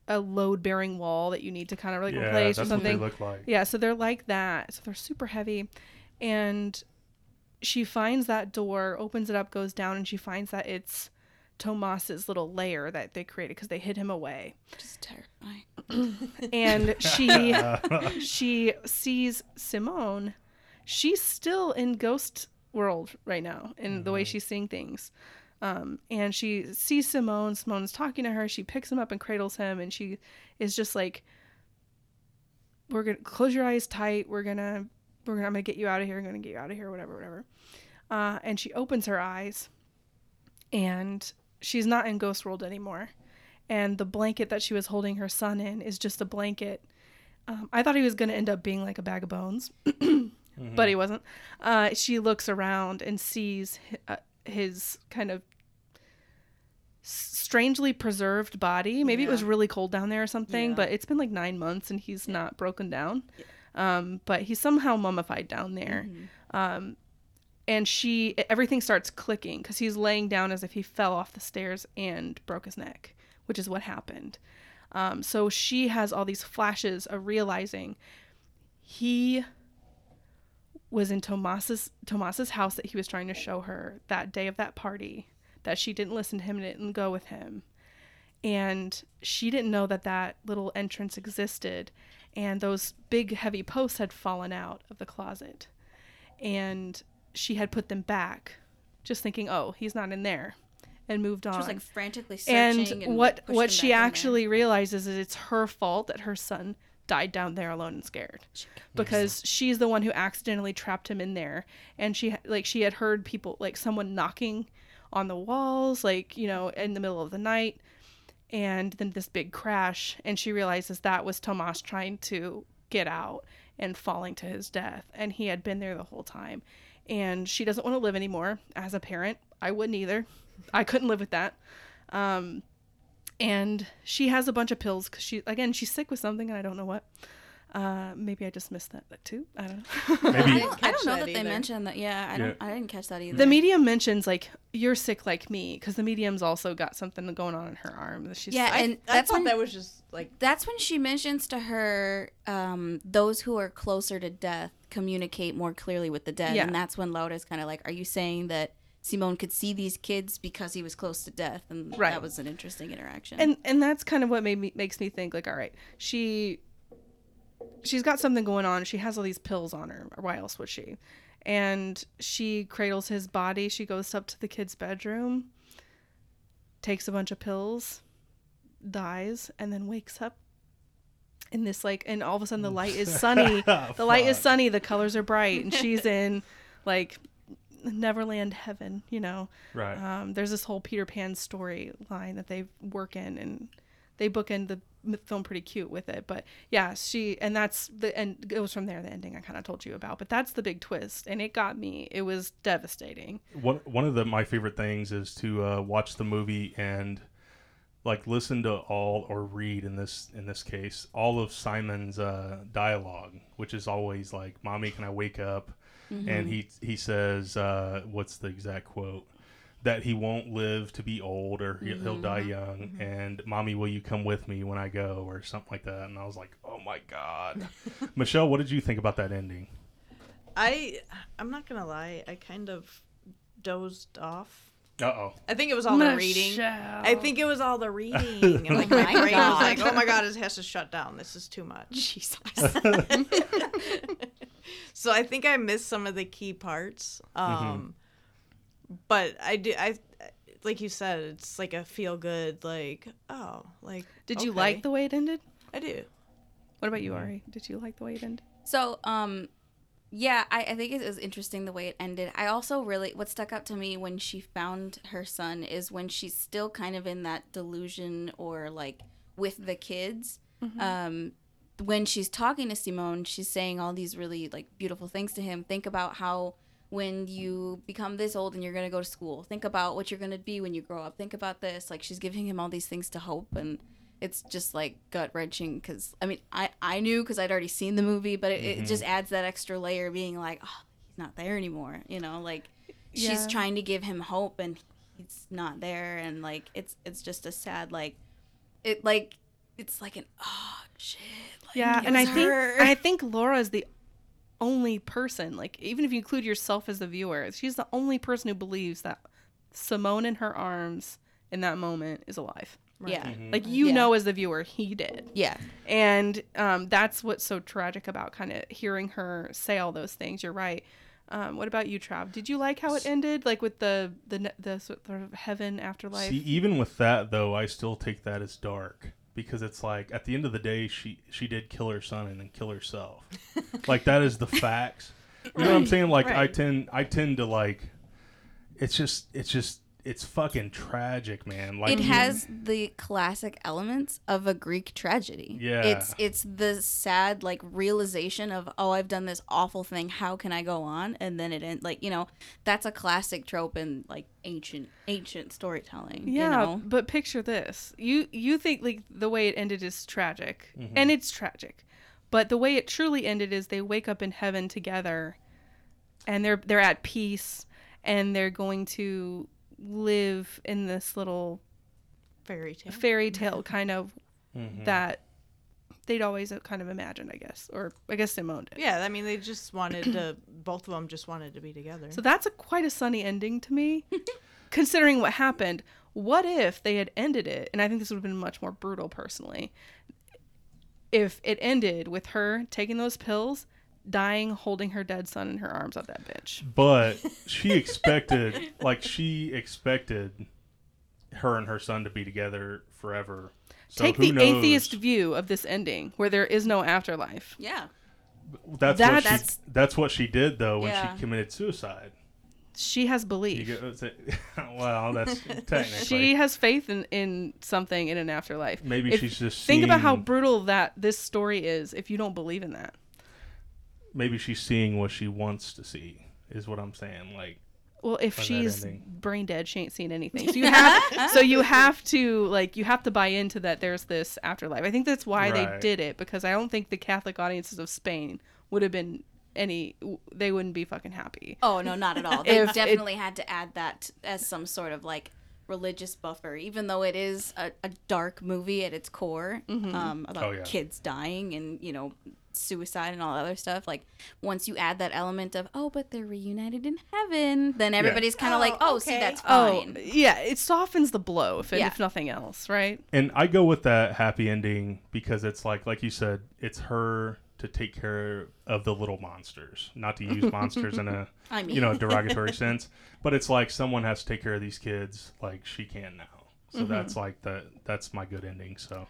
H: a load bearing wall that you need to kind of like
E: Yeah,
H: replace or
E: that's what they
H: something.
E: look like.
H: Yeah, so they're like that. So they're super heavy. And she finds that door, opens it up, goes down, and she finds that it's Tomas's little lair that they created because they hid him away.
G: just terrifying [CLEARS THROAT] [LAUGHS]
H: And she [LAUGHS] she sees Simone. She's still in ghost world right now in the way she's seeing things. Um, and she sees Simone. Simone's talking to her. She picks him up and cradles him, and she is just like, "We're gonna close your eyes tight. We're gonna, we're gonna, I'm gonna get you out of here. I'm gonna get you out of here. Whatever, whatever." Uh, and she opens her eyes, and she's not in ghost world anymore. And the blanket that she was holding her son in is just a blanket. Um, I thought he was gonna end up being like a bag of bones, [CLEARS THROAT] but he wasn't. Uh, she looks around and sees uh, his kind of strangely preserved body. Maybe it was really cold down there or something,
G: Yeah.
H: but it's been like nine months and he's not broken down. Um, but he's somehow mummified down there. Um, and she, everything starts clicking because he's laying down as if he fell off the stairs and broke his neck, which is what happened. Um, so she has all these flashes of realizing he was in Tomas's Tomas's house that he was trying to show her that day of that party that she didn't listen to him and didn't go with him and she didn't know that that little entrance existed and those big heavy posts had fallen out of the closet and she had put them back just thinking oh he's not in there and moved on
G: She was like frantically searching.
H: and,
G: And,
H: what what she actually realizes is it's her fault that her son died down there alone and scared. Because she's the one who accidentally trapped him in there and she like she had heard people like someone knocking on the walls like you know in the middle of the night and then this big crash and she realizes that was Tomas trying to get out and falling to his death and he had been there the whole time and she doesn't want to live anymore as a parent I wouldn't either I couldn't live with that um and she has a bunch of pills because she again she's sick with something and I don't know what uh maybe I just missed that, that too I don't know
E: Maybe
G: I don't, I don't know
F: that
G: that, they mentioned that. Yeah, I don't. I didn't catch that either.
H: The medium mentions like you're sick like me because the medium's also got something going on in her arm. that She's
G: Yeah,
F: I,
G: and
F: I
G: that's
F: thought
G: when
F: that was just like
G: that's when she mentions to her um, those who are closer to death communicate more clearly with the dead,
H: Yeah.
G: and that's when Laura's kind of like, "Are you saying that Simone could see these kids because he was close to death?" And
H: Right.
G: that was an interesting interaction.
H: and and that's kind of what made me makes me think like all right she she's got something going on she has all these pills on her why else would she and she cradles his body she goes up to the kid's bedroom takes a bunch of pills dies and then wakes up in this like and all of a sudden the light is [LAUGHS] sunny the light is sunny the colors are bright and she's in like neverland heaven you know
E: right.
H: um, there's this whole Peter Pan storyline that they work in, and they bookend the film pretty cute with it. But yeah, she and that's the and it goes from there. The ending I kind of told you about, but that's the big twist, and it got me. It was devastating.
E: one one of the my favorite things is to uh, watch the movie and like listen to all or read in this in this case all of Simon's uh, dialogue, which is always like, "Mommy, can I wake up?" And he he says, uh, "What's the exact quote?" That he won't live to be old, or he, he'll die young. And mommy, will you come with me when I go, or something like that? And I was like, "Oh my god!" [LAUGHS] Michelle, what did you think about that ending?
F: I I'm not gonna lie, I kind of dozed off.
E: Uh oh.
F: I think it was all the reading. I think it was all the reading. And like [LAUGHS] my
G: my
F: brain was
G: God.
F: like, oh my god, it has to shut down. This is too much.
G: Jesus. [LAUGHS]
F: so I think I missed some of the key parts. Um but I do I like you said, it's like a feel good like, oh, like
H: Did you like the way it ended?
F: I do.
H: What about you, Ari? Did you like the way it ended?
G: So, um, yeah, I, I think it was interesting the way it ended. I also really, what stuck out to me when she found her son is when she's still kind of in that delusion or like with the kids. Um, when she's talking to Simone, she's saying all these really like beautiful things to him. Think about how when you become this old and you're going to go to school, think about what you're going to be when you grow up. Think about this. Like she's giving him all these things to hope and it's just like gut wrenching because I mean I I knew because I'd already seen the movie, but it, it mm-hmm. just adds that extra layer, being like, oh, he's not there anymore. You know, like
H: Yeah.
G: she's trying to give him hope and he's not there, and like it's it's just a sad like it like it's like an oh shit. Like,
H: Yeah, and I
G: was
H: think. I think Laura is the only person, like even if you include yourself as the viewer, she's the only person who believes that Simone in her arms in that moment is alive.
G: Yeah
H: Like you
G: Yeah.
H: know as the viewer, he did.
G: yeah
H: And um, that's what's so tragic about kind of hearing her say all those things. You're right. Um, what about you, Trav? Did you like how it ended, like with the the the sort of heaven afterlife?
E: See, even with that though, I still take that as dark because it's like at the end of the day, she she did kill her son and then kill herself. [LAUGHS] like that is the facts. You know what I'm saying? Like I tend I tend to like. It's just it's just it's fucking tragic, man. Like
G: it has the classic elements of a Greek tragedy.
E: Yeah.
G: It's it's the sad like realization of oh I've done this awful thing how can I go on and then it end like you know that's a classic trope in like ancient ancient storytelling.
H: Yeah,
G: You know?
H: but picture this. You you think like the way it ended is tragic,
E: Mm-hmm.
H: and it's tragic. But the way it truly ended is they wake up in heaven together and they're they're at peace and they're going to live in this little
F: Fairy tale.
H: fairy tale kind of that they'd always uh, kind of imagined, I guess. Or I guess Simone did.
F: Yeah, I mean, they just wanted to. [CLEARS THROAT] both of them just wanted to be together.
H: So that's a quite a sunny ending to me, [LAUGHS] considering what happened. What if they had ended it? And I think this would have been much more brutal, personally. If it ended with her taking those pills, dying, holding her dead son in her arms of that bitch.
E: But she expected, [LAUGHS] like, she expected her and her son to be together forever. So
H: Take the
E: knows?
H: atheist view of this ending, where there is no afterlife.
G: Yeah.
E: That's,
H: That's-
E: what she. That's what she did though when
G: Yeah.
E: she committed suicide.
H: She has belief.
E: get, [LAUGHS] well, that's [LAUGHS] technically.
H: She has faith in, in something in an afterlife.
E: Maybe
H: If-
E: she's just
H: think about how brutal that this story is if you don't believe in that.
E: Maybe she's seeing what she wants to see. Is what I'm saying. Like,
H: Well, if she's brain dead, she ain't seen anything. So you [LAUGHS] have so you have to like you have to buy into that there's this afterlife. I think that's why they did it because I don't think the Catholic audiences of Spain would have been any they wouldn't be fucking happy.
G: Oh no, not at all. They
H: If it-
G: definitely had to add that as some sort of like religious buffer, even though it is a, a dark movie at its core um, about
E: Oh, yeah.
G: kids dying and you know suicide and all that other stuff. Like once you add that element of oh, but they're reunited in heaven, then everybody's kind of like oh, see
F: okay.
G: that's
H: Oh,
G: fine.
H: yeah, it softens the blow if,
G: Yeah.
H: if nothing else, right?
E: and I go with that happy ending because it's like, like you said, it's her to take care of the little monsters. Not to use monsters in a [LAUGHS]
G: I mean-
E: you know derogatory [LAUGHS] sense, but it's like someone has to take care of these kids, like she can now. So
G: Mm-hmm.
E: that's like the that's my good ending. So.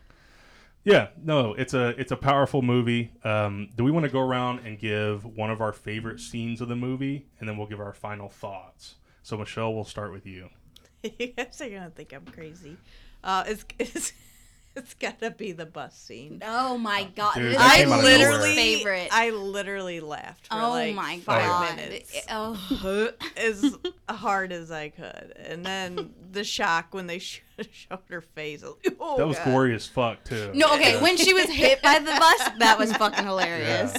E: Yeah, no, it's a it's a powerful movie. Um, do we want to go around and give one of our favorite scenes of the movie, and then we'll give our final thoughts? So Michelle, we'll start with you. [LAUGHS]
F: you guys are gonna think I'm crazy. Uh, it's it's [LAUGHS] it's gotta be the bus scene.
G: Oh my uh, god,
E: Dude,
G: this
E: that
G: is
E: came
F: I
E: out of
G: my
E: nowhere.
F: literally,
G: favorite.
F: I literally laughed for
G: oh
F: like
G: my
F: five
G: god.
F: minutes.
G: Oh. [LAUGHS]
F: as [LAUGHS] hard as I could, and then the shock when they showed her face. Oh,
E: That was
F: God.
E: gory as fuck too.
G: No, okay. When she was hit by the bus, that was fucking hilarious.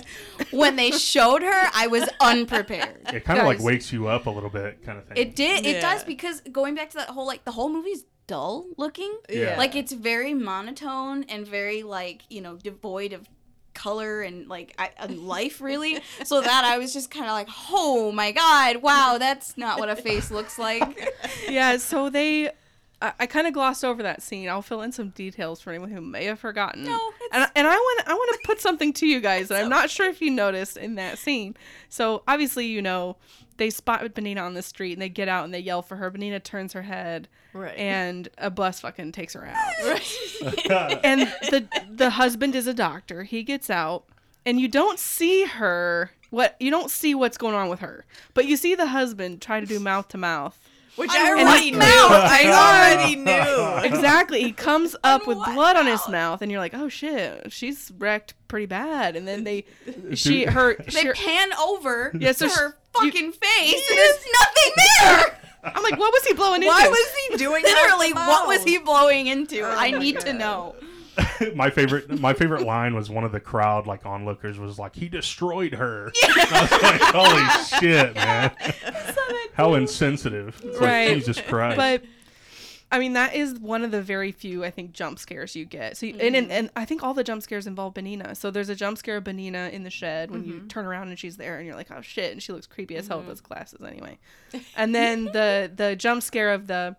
G: When they showed her, I was unprepared.
E: It kind of like wakes you up a little bit, kind of thing.
G: It did. It does because going back to that whole like the whole movie's dull looking.
E: Yeah.
G: Like it's very monotone and very like you know devoid of color and like I, and [LAUGHS] life really. so that I was just kind of like, oh my god, wow, that's not what a face looks like. [LAUGHS]
H: yeah, so they I, I kind of glossed over that scene. I'll fill in some details for anyone who may have forgotten.
G: No,
H: and, and I want I want to put something to you guys that I'm not sure if you noticed in that scene. So obviously, you know, they spot Benina on the street and they get out and they yell for her. Benina turns her head,
F: Right.
H: and a bus fucking takes her out. [LAUGHS] [LAUGHS] and the the husband is a doctor. He gets out, and you don't see her. What you don't see what's going on with her, but you see the husband try to do mouth to mouth.
F: Which
G: On
F: I already knew. [LAUGHS] I [LAUGHS] already knew.
H: exactly. He comes [LAUGHS] up with blood on his mouth, and you're like, "Oh shit, she's wrecked pretty bad." And then they, she, her,
G: They
H: she,
G: pan over
H: Yeah, so
G: to
H: sh-
G: her
H: you-
G: fucking face, and there's nothing there.
H: I'm like, "What was he blowing
F: Why
H: into?"
F: Why was he doing?
G: Literally, what was he blowing into?
F: Oh
G: I
F: my
G: need to know. [LAUGHS]
E: my favorite my favorite line was one of the crowd like onlookers was like he destroyed her. [LAUGHS] I was like, holy shit, man! [LAUGHS] How insensitive! It's like,
H: Right.
E: Jesus Christ!
H: But I mean, that is one of the very few I think jump scares you get. So, you, and, and mm-hmm. and I think all the jump scares involve Benina. So there's a jump scare of Benina in the shed when you mm-hmm. turn around and she's there, and you're like, oh shit, and she looks creepy as hell with mm-hmm. those glasses anyway. And then the the jump scare of the,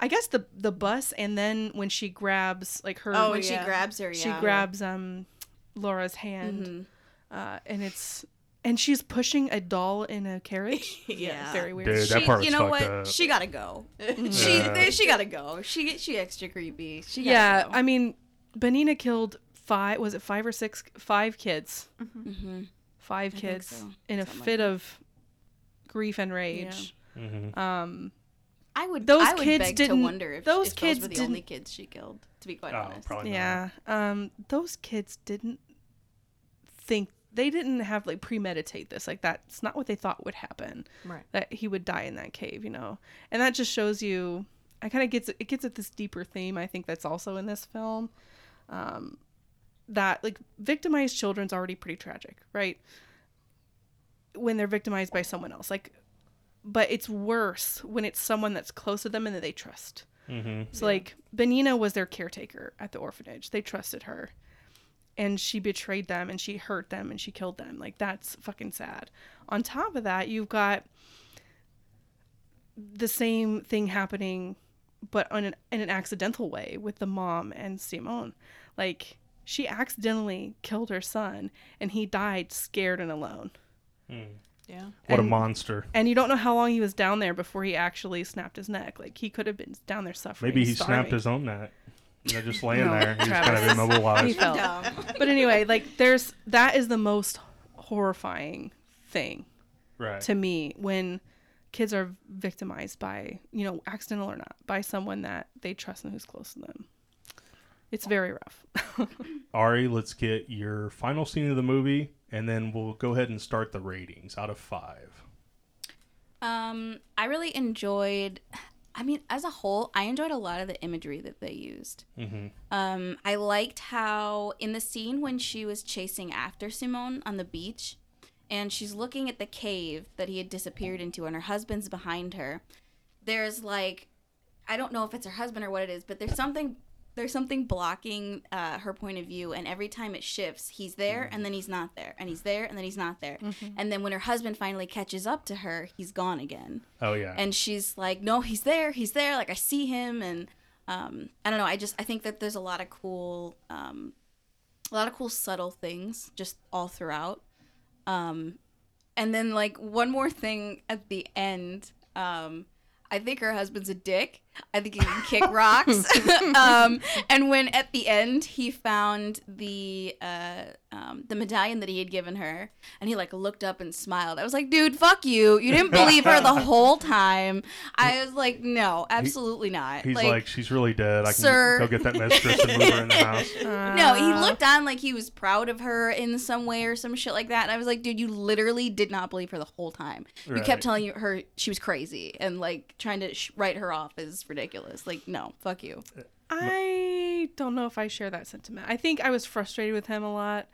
H: I guess the the bus, and then when she grabs like her
F: Oh,
G: when
F: yeah.
G: she grabs her, yeah.
H: she grabs um Laura's hand,
G: Mm-hmm.
H: uh, and it's and she's pushing a doll in a carriage. [LAUGHS]
G: Yeah.
H: very weird.
E: Dude, that
G: She-
E: part was
G: you know what?
E: up.
G: She gotta go.
E: Yeah.
G: She she gotta go. She she extra creepy. She gotta
H: yeah,
G: go.
H: I mean, Benina killed five. Was it five or six? Five kids.
G: Mhm.
H: Five
G: I
H: kids
G: so.
H: in a
G: Something like
H: fit
G: that.
H: of grief and rage.
E: Mhm.
H: Um,
G: I would
H: Those
G: I would
H: kids
G: beg
H: didn't-
G: wonder if
H: those
G: if
H: kids
G: those were the only
H: didn't-
G: kids she killed. To be quite
E: Oh,
G: honest.
E: probably
H: yeah. Um, those kids didn't think they didn't have like premeditate this. Like that's not what they thought would happen.
F: Right.
H: That he would die in that cave, you know. And that just shows you. I kind of gets it gets at this deeper theme. I think that's also in this film. Um, that like victimized children's already pretty tragic, right? When they're victimized by someone else, like, but it's worse when it's someone that's close to them and that they trust.
E: Mm-hmm.
H: So like Benina was their caretaker at the orphanage. They trusted her. And she betrayed them and she hurt them and she killed them. Like that's fucking sad. On top of that, you've got the same thing happening but on an, in an accidental way with the mom and Simone. Like she accidentally killed her son and he died scared and alone.
F: Yeah.
E: What a monster.
H: And you don't know how long he was down there before he actually snapped his neck. Like he could have been down there suffering.
E: Maybe he snapped his own neck. You know, just [LAUGHS] laying
H: No,
E: there. He's kind of
H: Travis.
E: immobilized.
H: He fell. But anyway, like there's that is the most horrifying thing
E: Right.
H: to me when kids are victimized by, you know, accidental or not, by someone that they trust and who's close to them. It's very rough. [LAUGHS]
E: Ari, let's get your final scene of the movie, and then we'll go ahead and start the ratings out of five.
G: Um, I really enjoyed. I mean, as a whole, I enjoyed a lot of the imagery that they used.
E: Mm-hmm.
G: Um, I liked how in the scene when she was chasing after Simone on the beach, and she's looking at the cave that he had disappeared into, and her husband's behind her. There's like, I don't know if it's her husband or what it is, but there's something. There's something blocking uh, her point of view, and every time it shifts, he's there and then he's not there, and he's there and then he's not there, and then when her husband finally catches up to her, he's gone again
E: Oh yeah.
G: and she's like no he's there he's there like i see him and um, i don't know i just i think that there's a lot of cool um, a lot of cool subtle things just all throughout um, and then like one more thing at the end um, I think her husband's a dick. I think he can kick rocks. [LAUGHS] [LAUGHS] um, and when at the end he found the uh, um, the medallion that he had given her, and he like looked up and smiled. I was like, dude, fuck you. You didn't believe her the [LAUGHS] whole time. I was like, no, absolutely not.
E: He's like, she's really dead. I can
G: Sir.
E: go get that mistress and move her in the house.
G: no, he looked on like he was proud of her in some way or some shit like that. And I was like, dude, you literally did not believe her the whole time. You kept telling her she was crazy and like trying to sh- write her off as ridiculous. Like, no, fuck you.
H: I don't know if I share that sentiment. I think I was frustrated with him a lot.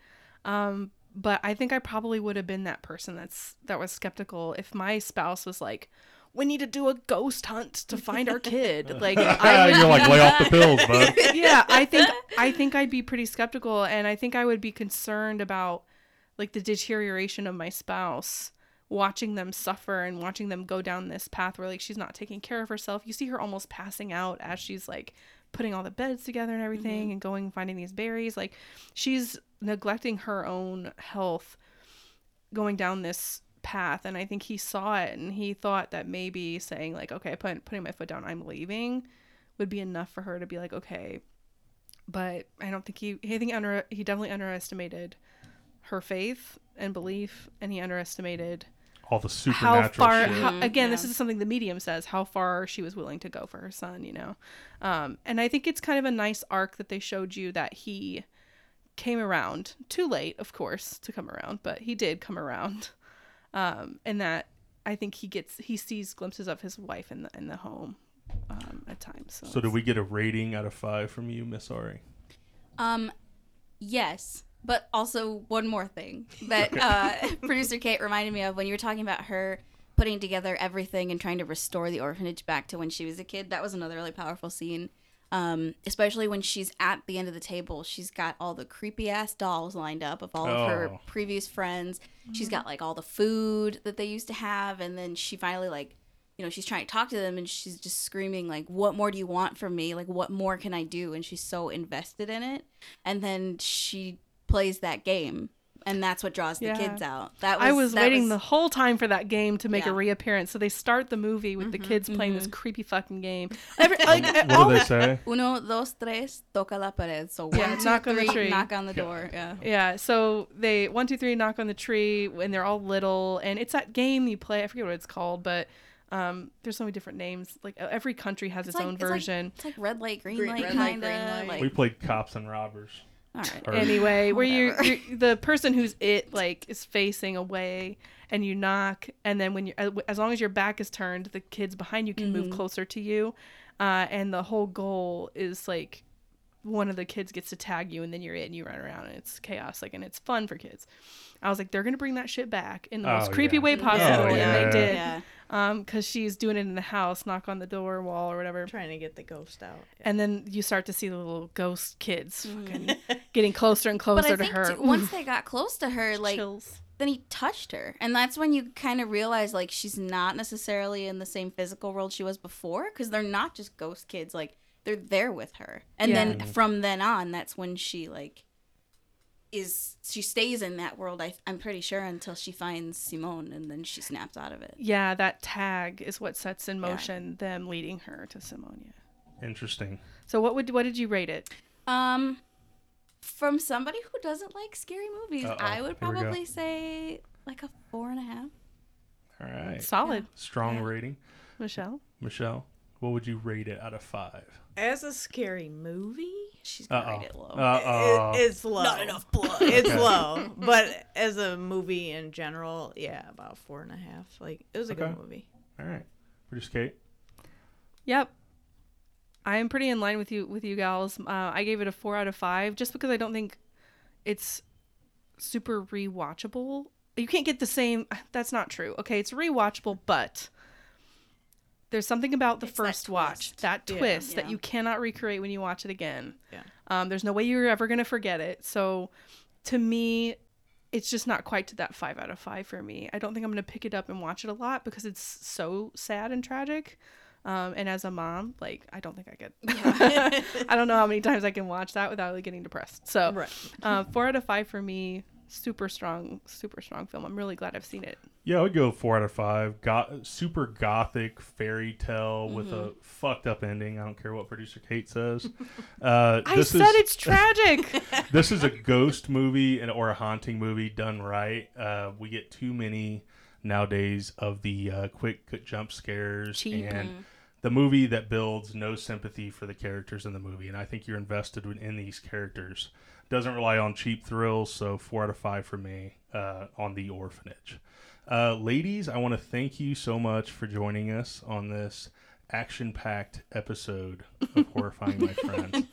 H: Um, but I think I probably would have been that person that's that was skeptical if my spouse was like, "We need to do a ghost hunt to find our kid." [LAUGHS] Like I would
E: You're like, lay off the [LAUGHS] pills, bud.
H: yeah, I think [LAUGHS] I think I'd be pretty skeptical and I think I would be concerned about like the deterioration of my spouse watching them suffer and watching them go down this path where like she's not taking care of herself. You see her almost passing out as she's like putting all the beds together and everything mm-hmm. and going finding these berries. Like she's neglecting her own health going down this path and I think he saw it and he thought that maybe saying like okay, put, putting my foot down, I'm leaving would be enough for her to be like okay, but I don't think he I think under he definitely underestimated her faith and belief and he underestimated
E: All the
H: how
E: supernatural
H: far
E: shit.
H: how, again this is something the medium says how far she was willing to go for her son you know? Um, and i think it's kind of a nice arc that they showed you that he came around. Too late of course to come around but he did come around. [LAUGHS] Um, and that i think he gets he sees glimpses of his wife in the in the home um, at times so,
E: So, do we get a rating out of five from you, Miss Ari?
G: Um, yes, but also one more thing that uh, [LAUGHS] producer Kate reminded me of when you were talking about her putting together everything and trying to restore the orphanage back to when she was a kid. That was another really powerful scene. Um, especially when she's at the end of the table, she's got all the creepy ass dolls lined up of all of her
E: Oh.
G: previous friends. She's got like all the food that they used to have, and then she finally like you know, she's trying to talk to them and she's just screaming like, "What more do you want from me? Like what more can I do?" And she's so invested in it. And then she plays that game and that's what draws the
H: Yeah.
G: kids out. That was
H: I was
G: that
H: waiting
G: was-
H: the whole time for that game to make a
G: Yeah. Mm-hmm,
H: reappearance. So they start the movie with the kids playing this creepy fucking game. [LAUGHS] Every, like,
E: What
H: all
E: do they say?
G: Uno, dos, tres, toca la pared. So
H: Yeah,
G: two,
H: knock on the tree.
G: knock on the door. Yeah.
H: Yeah, so they one, two, three, knock on the tree, and they're all little, and it's that game you play. I forget what it's called, but um, there's so many different names. Like every country has its,
G: like-
H: own
G: it's like-
H: version.
G: It's like red light, green
F: Green-
G: light,
F: light,
G: kind of. Like,
E: We played cops and robbers.
G: All right.
E: Or-
H: anyway, where you
G: Whatever.
H: you're, [LAUGHS] the person who's it like is facing away, and you knock, and then when you as long as your back is turned, the kids behind you can move closer to you, uh, and the whole goal is like one of the kids gets to tag you and then you're it and you run around and it's chaos like and it's fun for kids. I was like, they're gonna bring that shit back in the most
E: Oh,
H: creepy
E: yeah.
H: way possible,
E: Oh,
H: and they did.
G: Yeah.
H: Um, because she's doing it in the house, knock on the door wall or whatever,
F: Trying to get the ghost out.
H: and then you start to see the little ghost kids fucking [LAUGHS] getting closer and closer
G: But I
H: to
G: think
H: her.
G: too, once [LAUGHS] they got close to her, like
H: Chills.
G: then he touched her, and that's when you kind of realize like she's not necessarily in the same physical world she was before, because they're not just ghost kids. Like they're there with her, and
H: Yeah.
G: then from then on, that's when she like is she stays in that world. I, I'm pretty sure until she finds Simone, and then she snaps out of it.
H: Yeah, that tag is what sets in
G: Yeah.
H: motion them leading her to Simonia.
E: Interesting.
H: So what would what did you rate it?
G: Um, from somebody who doesn't like scary movies,
E: Uh-oh,
G: I would
E: here we go.
G: probably say like a four and a half.
E: All right.
H: Solid,
E: Strong rating.
H: Michelle.
E: Michelle, what would you rate it out of five?
F: As a scary movie,
G: She's gonna
E: Uh-oh.
G: rate it low.
E: Uh-oh.
F: it, it's low. Not enough blood. [LAUGHS] It's low, but as a movie in general, yeah, about four and a half. Like it was a
E: Okay.
F: good movie.
E: All right. Producer Kate?
H: Yep. I am pretty in line with you with you gals. Uh, I gave it a four out of five just because I don't think it's super rewatchable. You can't get the same. [SIGHS] That's not true. Okay, it's rewatchable, but there's something about the
G: It's that
H: first watch,
G: twist.
H: that
F: Yeah.
H: twist that you cannot recreate when you watch it again.
F: Yeah.
H: Um, there's no way you're ever gonna forget it. So, to me, it's just not quite to that five out of five for me. I don't think I'm gonna pick it up and watch it a lot because it's so sad and tragic. Um, and as a mom, like I don't think I could. [LAUGHS] I don't know how many times I can watch that without like, getting depressed. So,
F: Right.
H: uh, four out of five for me. Super strong, super strong film. I'm really glad I've seen it.
E: Yeah, I would go four out of five. Got super gothic fairy tale with a
H: Mm-hmm.
E: fucked up ending. I don't care what producer Kate says. [LAUGHS] Uh,
H: I said
E: is,
H: it's tragic. [LAUGHS]
E: this is a ghost movie and or a haunting movie done right. Uh, we get too many nowadays of the uh, quick jump scares
H: Cheap.
E: and the movie that builds no sympathy for the characters in the movie. And I think you're invested in- in these characters. Doesn't rely on cheap thrills, so four out of five for me uh, on the orphanage. Uh, ladies, I want to thank you so much for joining us on this action-packed episode of [LAUGHS] Horrifying My Friends.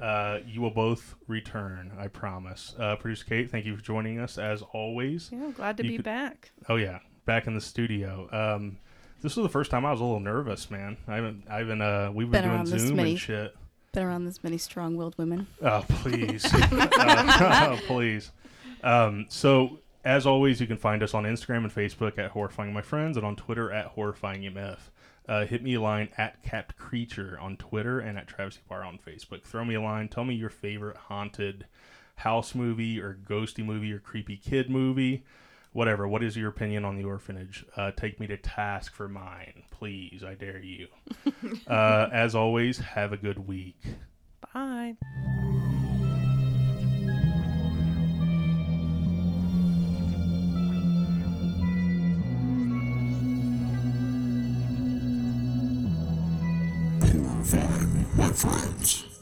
E: Uh, you will both return, I promise. Uh, Producer Kate, thank you for joining us as always.
H: yeah, glad to
E: You
H: be
E: could-
H: back.
E: Oh yeah, back in the studio. Um, this was the first time I was a little nervous, man. I haven't, I haven't. Uh, we've been,
G: Been
E: doing Zoom and shit.
G: Been around this many strong-willed women.
E: Oh please, Uh, [LAUGHS] [LAUGHS] please. Um, so as always, you can find us on Instagram and Facebook at Horrifying My Friends and on Twitter at Horrifying MF. Uh, hit me a line at Capped Creature on Twitter and at Travis Bar on Facebook. Throw me a line. Tell me your favorite haunted house movie or ghosty movie or creepy kid movie. Whatever. What is your opinion on the orphanage? Uh, take me to task for mine, please. I dare you. [LAUGHS] uh, as always, have a good week.
H: Bye.
A: Horrifying my friends.